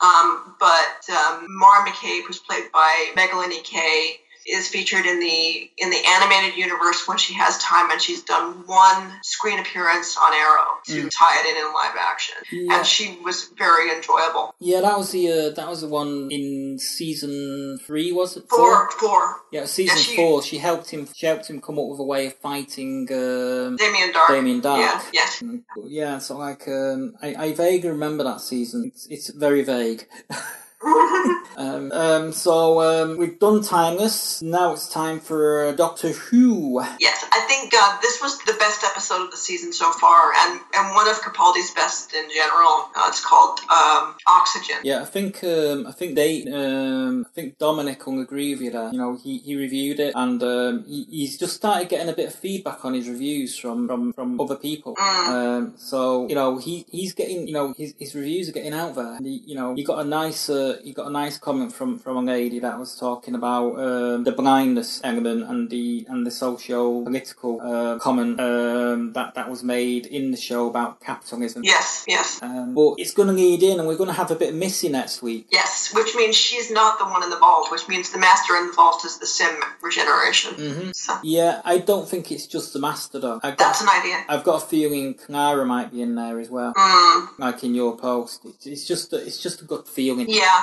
Um, but um, Mara McCabe, was played by Megalyn Ek, is featured in the in the animated universe when she has time, and she's done one screen appearance on Arrow to tie it in in live action, Yeah. and she was very enjoyable. Yeah, that was the uh, that was the one in season three, was it? Four, four, Yeah, season Yeah, she- four. She helped him. She helped him come up with a way of fighting um, Damien Darhk. Damien Darhk. Yeah, yes. Mm, Yeah, so like um, I, I vaguely remember that season. It's, it's very vague. um, um, so um, we've done Timeless. Now it's time for uh, Doctor Who. Yes, I think uh, this was the best episode of the season so far, and, and one of Capaldi's best in general. Uh, it's called um, Oxygen. Yeah, I think um, I think they um, I think Dominic will agree with you there. You know, he, he reviewed it and um, he, he's just started getting a bit of feedback on his reviews from from, from other people. Um, so you know he he's getting you know his, his reviews are getting out there. And he, you know he got a nice uh, you got a nice comment from from a lady that was talking about um, the blindness element and the and the socio political uh, comment um, that that was made in the show about capitalism. Yes, yes, Um, but it's going to lead in, and we're going to have a bit of Missy next week. yes. Which means she's not the one in the vault. Which means the master in the vault is the Simm regeneration. hmm So Yeah, I don't think it's just the master though. I've got, that's an idea. I've got a feeling Clara might be in there as well, Mm, like in your post. It's, it's just a, it's just a good feeling. yeah,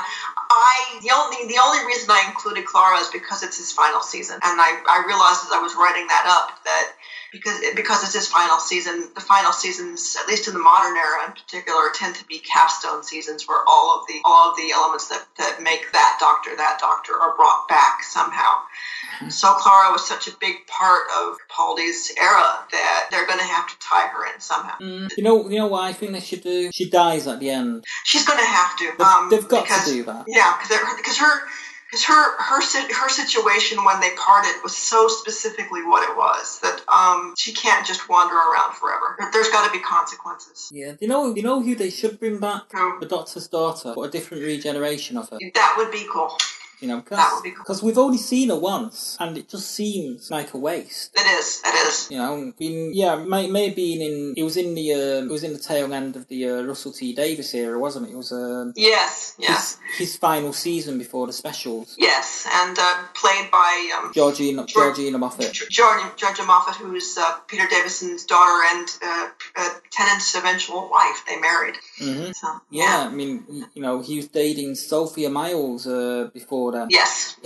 I the only the only reason I included Clara is because it's his final season, and I I realized as I was writing that up that because because it's his final season, the final seasons, at least in the modern era in particular, tend to be capstone seasons where all of the all of the elements that that make that doctor that doctor are brought back somehow. So Clara was such a big part of Capaldi's era that they're going to have to tie her in somehow. Mm, you know, you know what I think they should do. She dies at the end. She's going to have to. They've, um, they've got because, to do that. Yeah, because her because her her her situation when they parted was so specifically what it was that um she can't just wander around forever. There- There's got to be consequences. Yeah. You know, you know who they should bring back? Who? The Doctor's daughter, but a different regeneration of her. That would be cool. You know, That would be cool. because we've only seen her once, and it just seems like a waste. It is. It is. You know, in, yeah, may, maybe in it was in the uh, it was in the tail end of the uh, Russell T Davies era, wasn't it? It was um, Yes. Yes. his, his final season before the specials. Yes. And uh, played by um, Georgina Georgina Moffat. Georgia Moffat, who's uh, Peter Davison's daughter and uh, uh, Tennant's eventual wife. They married. hmm So, Yeah, I mean, you know, he was dating Sophia Myles uh, before Yes,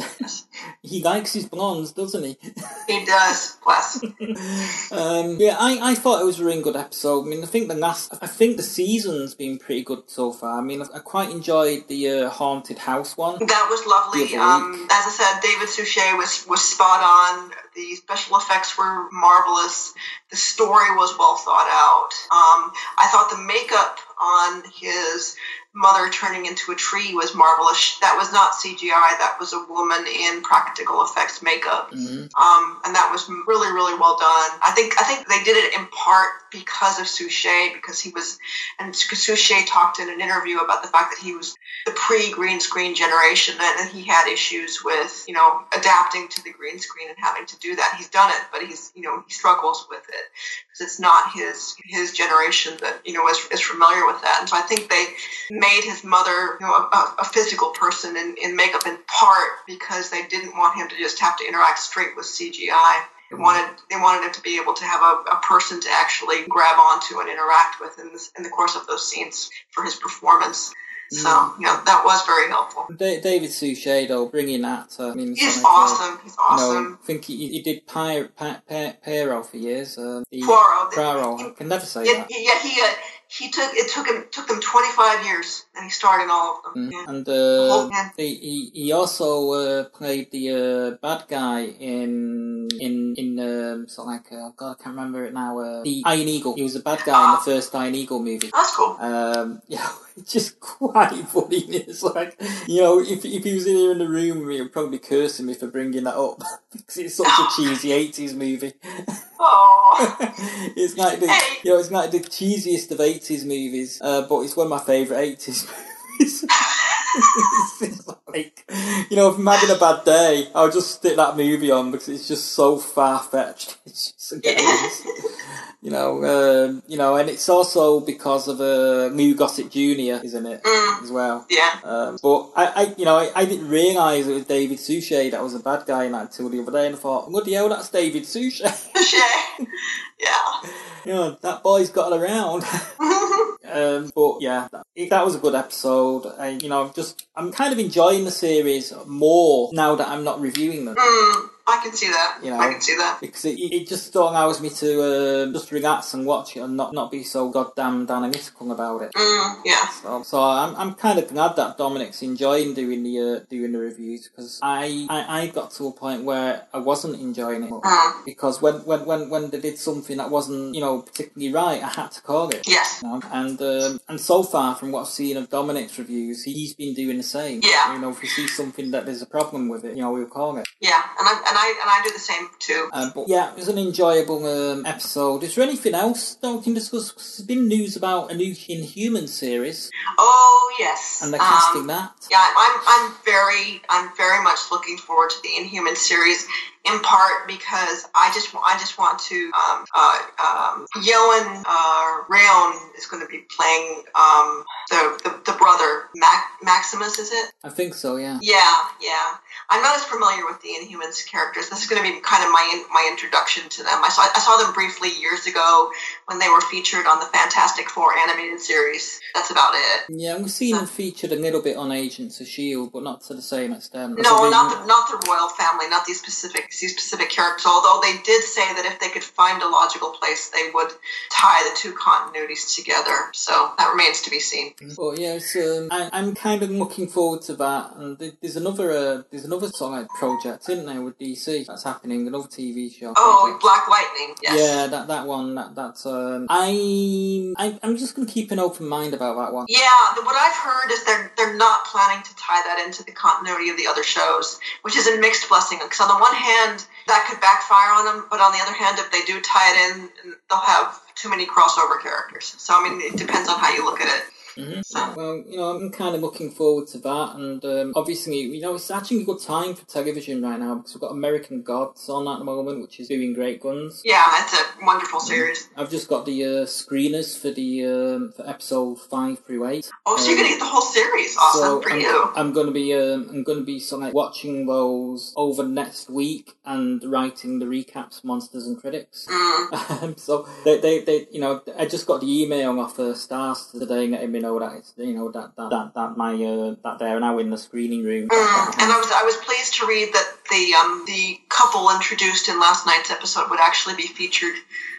he likes his blondes, doesn't he? he does. Bless. um, yeah, I, I thought it was a really good episode. I mean, I think the last, I think the season's been pretty good so far. I mean, I, I quite enjoyed the uh, haunted house one. That was lovely. Um, as I said, David Suchet was was spot on. The special effects were marvelous. The story was well thought out. Um, I thought the makeup on his mother turning into a tree was marvelous. That was not CGI. That was a woman in practical effects makeup. hmm um, and that was really really well done. I think I think they did it in part because of Suchet because he was and Suchet talked in an interview about the fact that he was the pre green screen generation and, and he had issues with you know adapting to the green screen and having to do that. He's done it, but he's you know he struggles with it because it's not his his generation that you know is, is familiar with that. And so I think they made his mother you know a, a physical person in, in makeup in part because they didn't want him to just have to interact straight with CGI. They wanted they wanted him to be able to have a, a person to actually grab onto and interact with in, this, in the course of those scenes for his performance. So yeah, that was very helpful. Da- David Suchet, though, bringing that. I mean, He's like, awesome. He's awesome. You know, I think he, he did Pyro, Pi- Pi- Pyro for years. Um, he, Poirot. Poirot, I can never say Yeah, that. yeah, he uh, he took it took him took them 25 years and he starred in all of them. Mm. Yeah. And Oh, uh, yeah. he, he he also uh, played the uh, bad guy in in in um, sort of like uh, God I can't remember it now. Uh, the Iron Eagle. He was the bad guy in the first Iron Eagle movie. That's cool. Um, you know, it's just quite funny. It's like, you know, if, if he was in here in the room, he would probably curse me for bringing that up because it's such a cheesy eighties movie. Oh, it's like the, Hey. you know, it's like the cheesiest of eighties movies, uh, but it's one of my favourite eighties movies. it's like, you know, if I'm having a bad day, I'll just stick that movie on because it's just so far fetched. It's just hilarious. You know, um, you know, and it's also because of uh, Lou Gossett Jr. isn't it Mm. as well? yeah. Um, but I, I, you know, I, I didn't realise it was David Suchet that was a bad guy in that until the other day, and I thought, bloody hell, that's David Suchet. Shay. yeah. you know, that boy's got it around. um, but yeah, that, it, that was a good episode. I, you know, just I'm kind of enjoying the series more now that I'm not reviewing them. Mm, I can see that. You know. I can see that. Because it, it just allows me to um just relax and watch it and not, not be so goddamn analytical about it. Mm, yeah. So, so I'm, I'm kind of glad that Dominic's enjoying doing the uh, doing the reviews because I, I I got to a point where I wasn't enjoying it Mm, because when, when, when, when they did something that wasn't you know particularly right, I had to call it. yes. you know. And um, and so far from what I've seen of Dominic's reviews, he's been doing the same. Yeah. You know, if we see something that there's a problem with it, you know, we'll call it. Yeah. And I, and I and I do the same too. Um, but yeah, it was an enjoyable um, episode. Is there anything else that we can discuss? 'Cause There's been news about a new Inhuman series, Oh yes, and they're casting Um, that. Yeah, I'm I'm very I'm very much looking forward to the Inhuman series. In part because I just I just want to um, uh, um, Iwan uh, Rheon is going to be playing um, the, the the brother Mac, Maximus is it? I think so. Yeah. Yeah, yeah. I'm not as familiar with the Inhumans characters. This is going to be kind of my my introduction to them. I saw I saw them briefly years ago when they were featured on the Fantastic Four animated series. That's about it. Yeah, we've seen them featured a little bit on Agents of Shield, but not to the same extent. No, not the, not the royal family, not these specific these specific characters. Although they did say that if they could find a logical place, they would tie the two continuities together. So that remains to be seen. But it's, um, I, I'm kind of looking forward to that. And there's another, uh, there's another sort of like project, isn't there, with DC that's happening, another TV show. Oh, project. Black Lightning. Yes. Yeah, that that one, that that's. Um, I, I I'm just gonna keep an open mind about that one. Yeah, what I've heard is they're they're not planning to tie that into the continuity of the other shows, which is a mixed blessing. Because on the one hand, that could backfire on them, but on the other hand, if they do tie it in, they'll have too many crossover characters. So I mean, it depends on how you look at it. Hmm So Well, you know, I'm kind of looking forward to that, and um, obviously, you know, it's actually a good time for television right now because we've got American Gods on at the moment, which is doing great guns. yeah, it's a wonderful series. I've just got the uh, screeners for the um, for episode five through eight. Oh, so you're gonna get the whole series? Awesome So for I'm, you. I'm going to be um, I'm going to be sort of like watching those over next week and writing the recaps, monsters and critics. Mm. Um, so they, they, they, you know, I just got the email off uh, Starz today me know that it's, you know, that that that, that my uh, that they're now in the screening room. Mm. And I was I was pleased to read that the um the couple introduced in last night's episode would actually be featured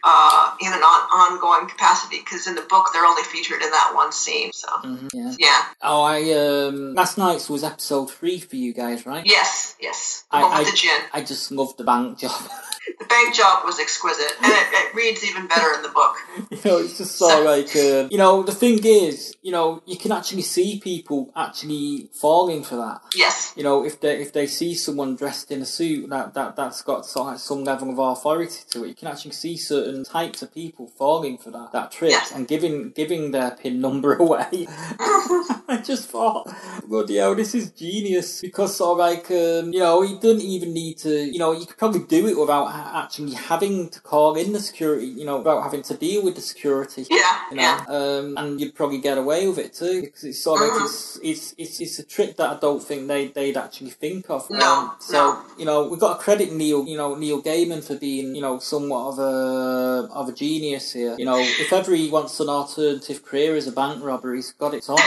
uh, in an on- ongoing capacity because in the book they're only featured in that one scene. So Mhm, yeah. yeah, Oh, I um last night's was episode three for you guys, right? yes, yes, I- I- the gin. I just loved the bank job. The bank job was exquisite, and it, it reads even better in the book. you know, it's just so like, uh, you know, the thing is, you know, you can actually see people actually falling for that. Yes, You know, if they if they see someone dressed in a suit that that that's got sort of some level of authority to it, you can actually see certain types of people falling for that that trick Yes. and giving giving their pin number away. I just thought, bloody hell, this is genius because sort of like um, you know, you don't even need to. You know, you could probably do it without actually having to call in the security. You know, without having to deal with the security yeah, you know, yeah. um, and you'd probably get away with it too because it's sort of like Mhm. it's, it's it's it's a trick that I don't think they they'd actually think of. No, Um, so no. you know, we've got to credit Neil, you know, Neil Gaiman for being you know somewhat of a of a genius here. You know, if ever he wants an alternative career as a bank robber, he's got it sorted.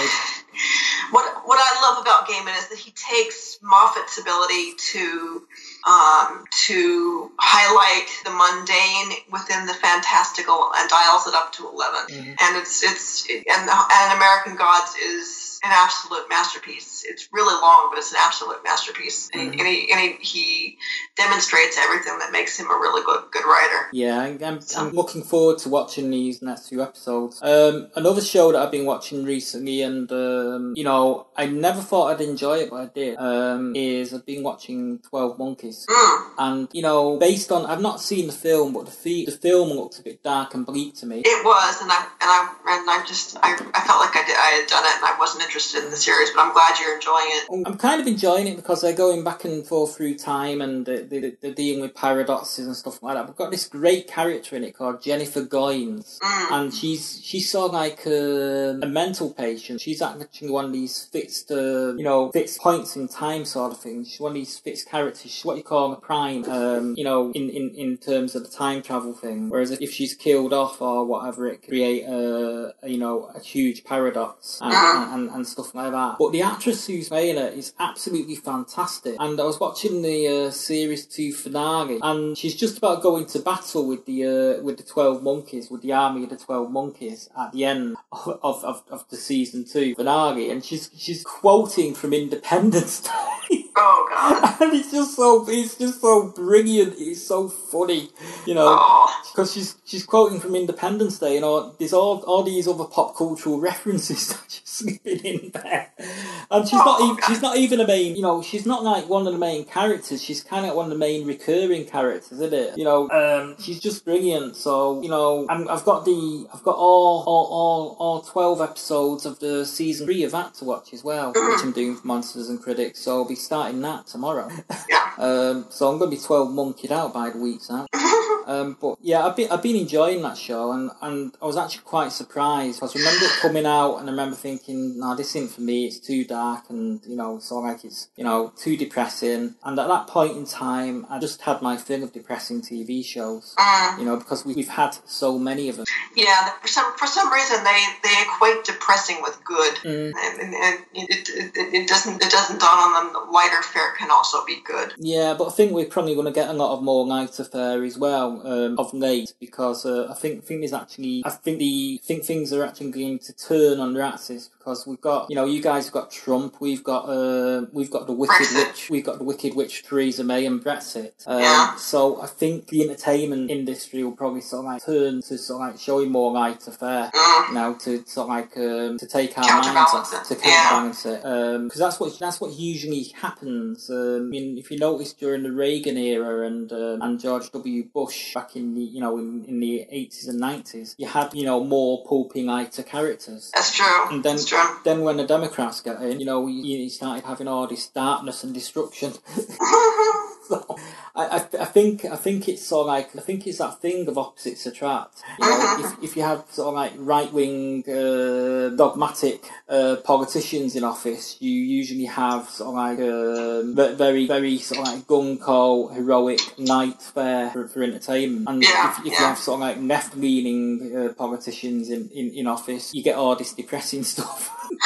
What what I love about Gaiman is that he takes Moffat's ability to um, to highlight the mundane within the fantastical and dials it up to 11 Mhm. And it's it's and and American Gods is an absolute masterpiece. It's really long, but it's an absolute masterpiece. And, he, and, he, and he, he demonstrates everything that makes him a really good good writer. Yeah, I'm, I'm, I'm looking forward to watching these next few episodes. Um, another show that I've been watching recently, and um, you know, I never thought I'd enjoy it, but I did. Um, is I've been watching Twelve Monkeys, Mm. and you know, based on I've not seen the film, but the fi- the film looks a bit dark and bleak to me. It was, and I and I and I just I, I felt like I did I had done it, and I wasn't interested in the series. But I'm glad you're enjoying it. I'm kind of enjoying it because they're going back and forth through time and they, they, they're dealing with paradoxes and stuff like that. We've got this great character in it called Jennifer Goines, Mm. and she's she's sort of like a, a mental patient. She's actually one of these fixed, uh, you know, fixed points in time sort of things. She's one of these fixed characters. She's what you call a prime, um, you know, in, in, in terms of the time travel thing. Whereas if she's killed off or whatever, it could create a, a you know a huge paradox and, and, and stuff like that. But the actress who's playing is absolutely fantastic. And I was watching the uh, series two finale, and she's just about going to battle with the uh, with the twelve monkeys, with the army of the twelve monkeys at the end of, of, of the season two finale, and she's she's quoting from Independence Day. Oh God. and it's just so it's just so brilliant. He's so funny, you know, Oh, because she's she's quoting from Independence Day. You know, there's all all these other pop cultural references that she's slipping in there, and she's not even she's not even a main. You know, she's not like one of the main characters. She's kind of one of the main recurring characters, isn't it? You know, um, she's just brilliant. So you know, I'm, I've got the I've got all all all all twelve episodes of the season three of that to watch as well, which I'm doing for Monsters and Critics. So I'll be starting that tomorrow. yeah. Um, so I'm going to be 12 monkeyed out by the week's out. Um, but yeah, I've been I've been enjoying that show, and, and I was actually quite surprised because I remember it coming out, and I remember thinking, "No, this isn't for me. It's too dark, and you know, so like it's you know too depressing." And at that point in time, I just had my thing of depressing TV shows, Mm. you know, because we, we've had so many of them. Yeah, for some for some reason they, they equate depressing with good, Mm. and, and, and it, it, it doesn't it doesn't dawn on them that lighter fare can also be good. Yeah, but I think we're probably going to get a lot of more night affair as well um, of late because uh, I think there's actually I think the think things are actually going to turn on their axis because we've got you know you guys have got Trump, we've got uh, we've got the wicked witch, we've got the wicked witch Theresa May and Brexit. Um, Yeah. So I think the entertainment industry will probably sort of like turn to sort of like showing more light affair Mm. now to sort of like um, to take our minds off, it, to yeah. counterbalance it because that's what that's what usually happens. Um, I mean, if you notice during the Reagan era and um, and George W. Bush back in the you know in, in the eighties and nineties, you had you know more pulpy lighter characters. That's true. And then, That's true. Then when the Democrats got in, you know, you started having all this darkness and destruction. I, I, I think I think it's sort of like I think it's that thing of opposites attract. You know, if, if you have sort of like right wing uh, dogmatic uh, politicians in office, you usually have sort of like um, very very sort of like gung ho heroic night fare for, for entertainment. And Yeah, if, if you have sort of like left leaning uh, politicians in, in, in office, you get all this depressing stuff.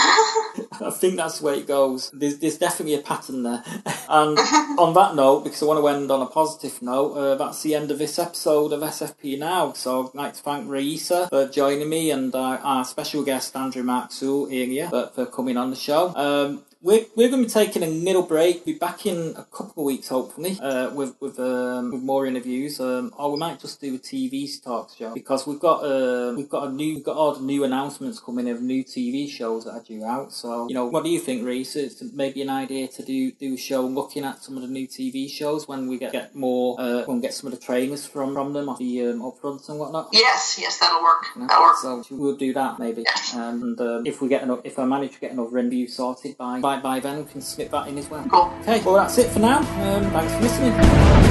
I think that's the way it goes. There's, there's definitely a pattern there. And on that note, because I want to end on a positive note, uh, that's the end of this episode of SFP Now. So I'd like to thank Raisa for joining me and uh, our special guest Andrew Mark Sewell earlier for, for coming on the show. Um, we're, we're going to be taking a little break. We'll be back in a couple of weeks, hopefully, uh, with with um, with more interviews. Um, or we might just do a TV talk show because we've got uh, we've got a new we've got all the new announcements coming of new TV shows that are due out. So you know, what do you think, Reese? It's maybe an idea to do do a show looking at some of the new TV shows when we get get more uh, when we get some of the trailers from from them off the um, upfronts and whatnot. yes, yes, that'll work. you know? That'll work. So we'll do that maybe. Yes. And um, if we get enough, if I manage to get another interview sorted by, by by then, we can slip that in as well. Cool. Okay, well that's it for now. Um, thanks for listening.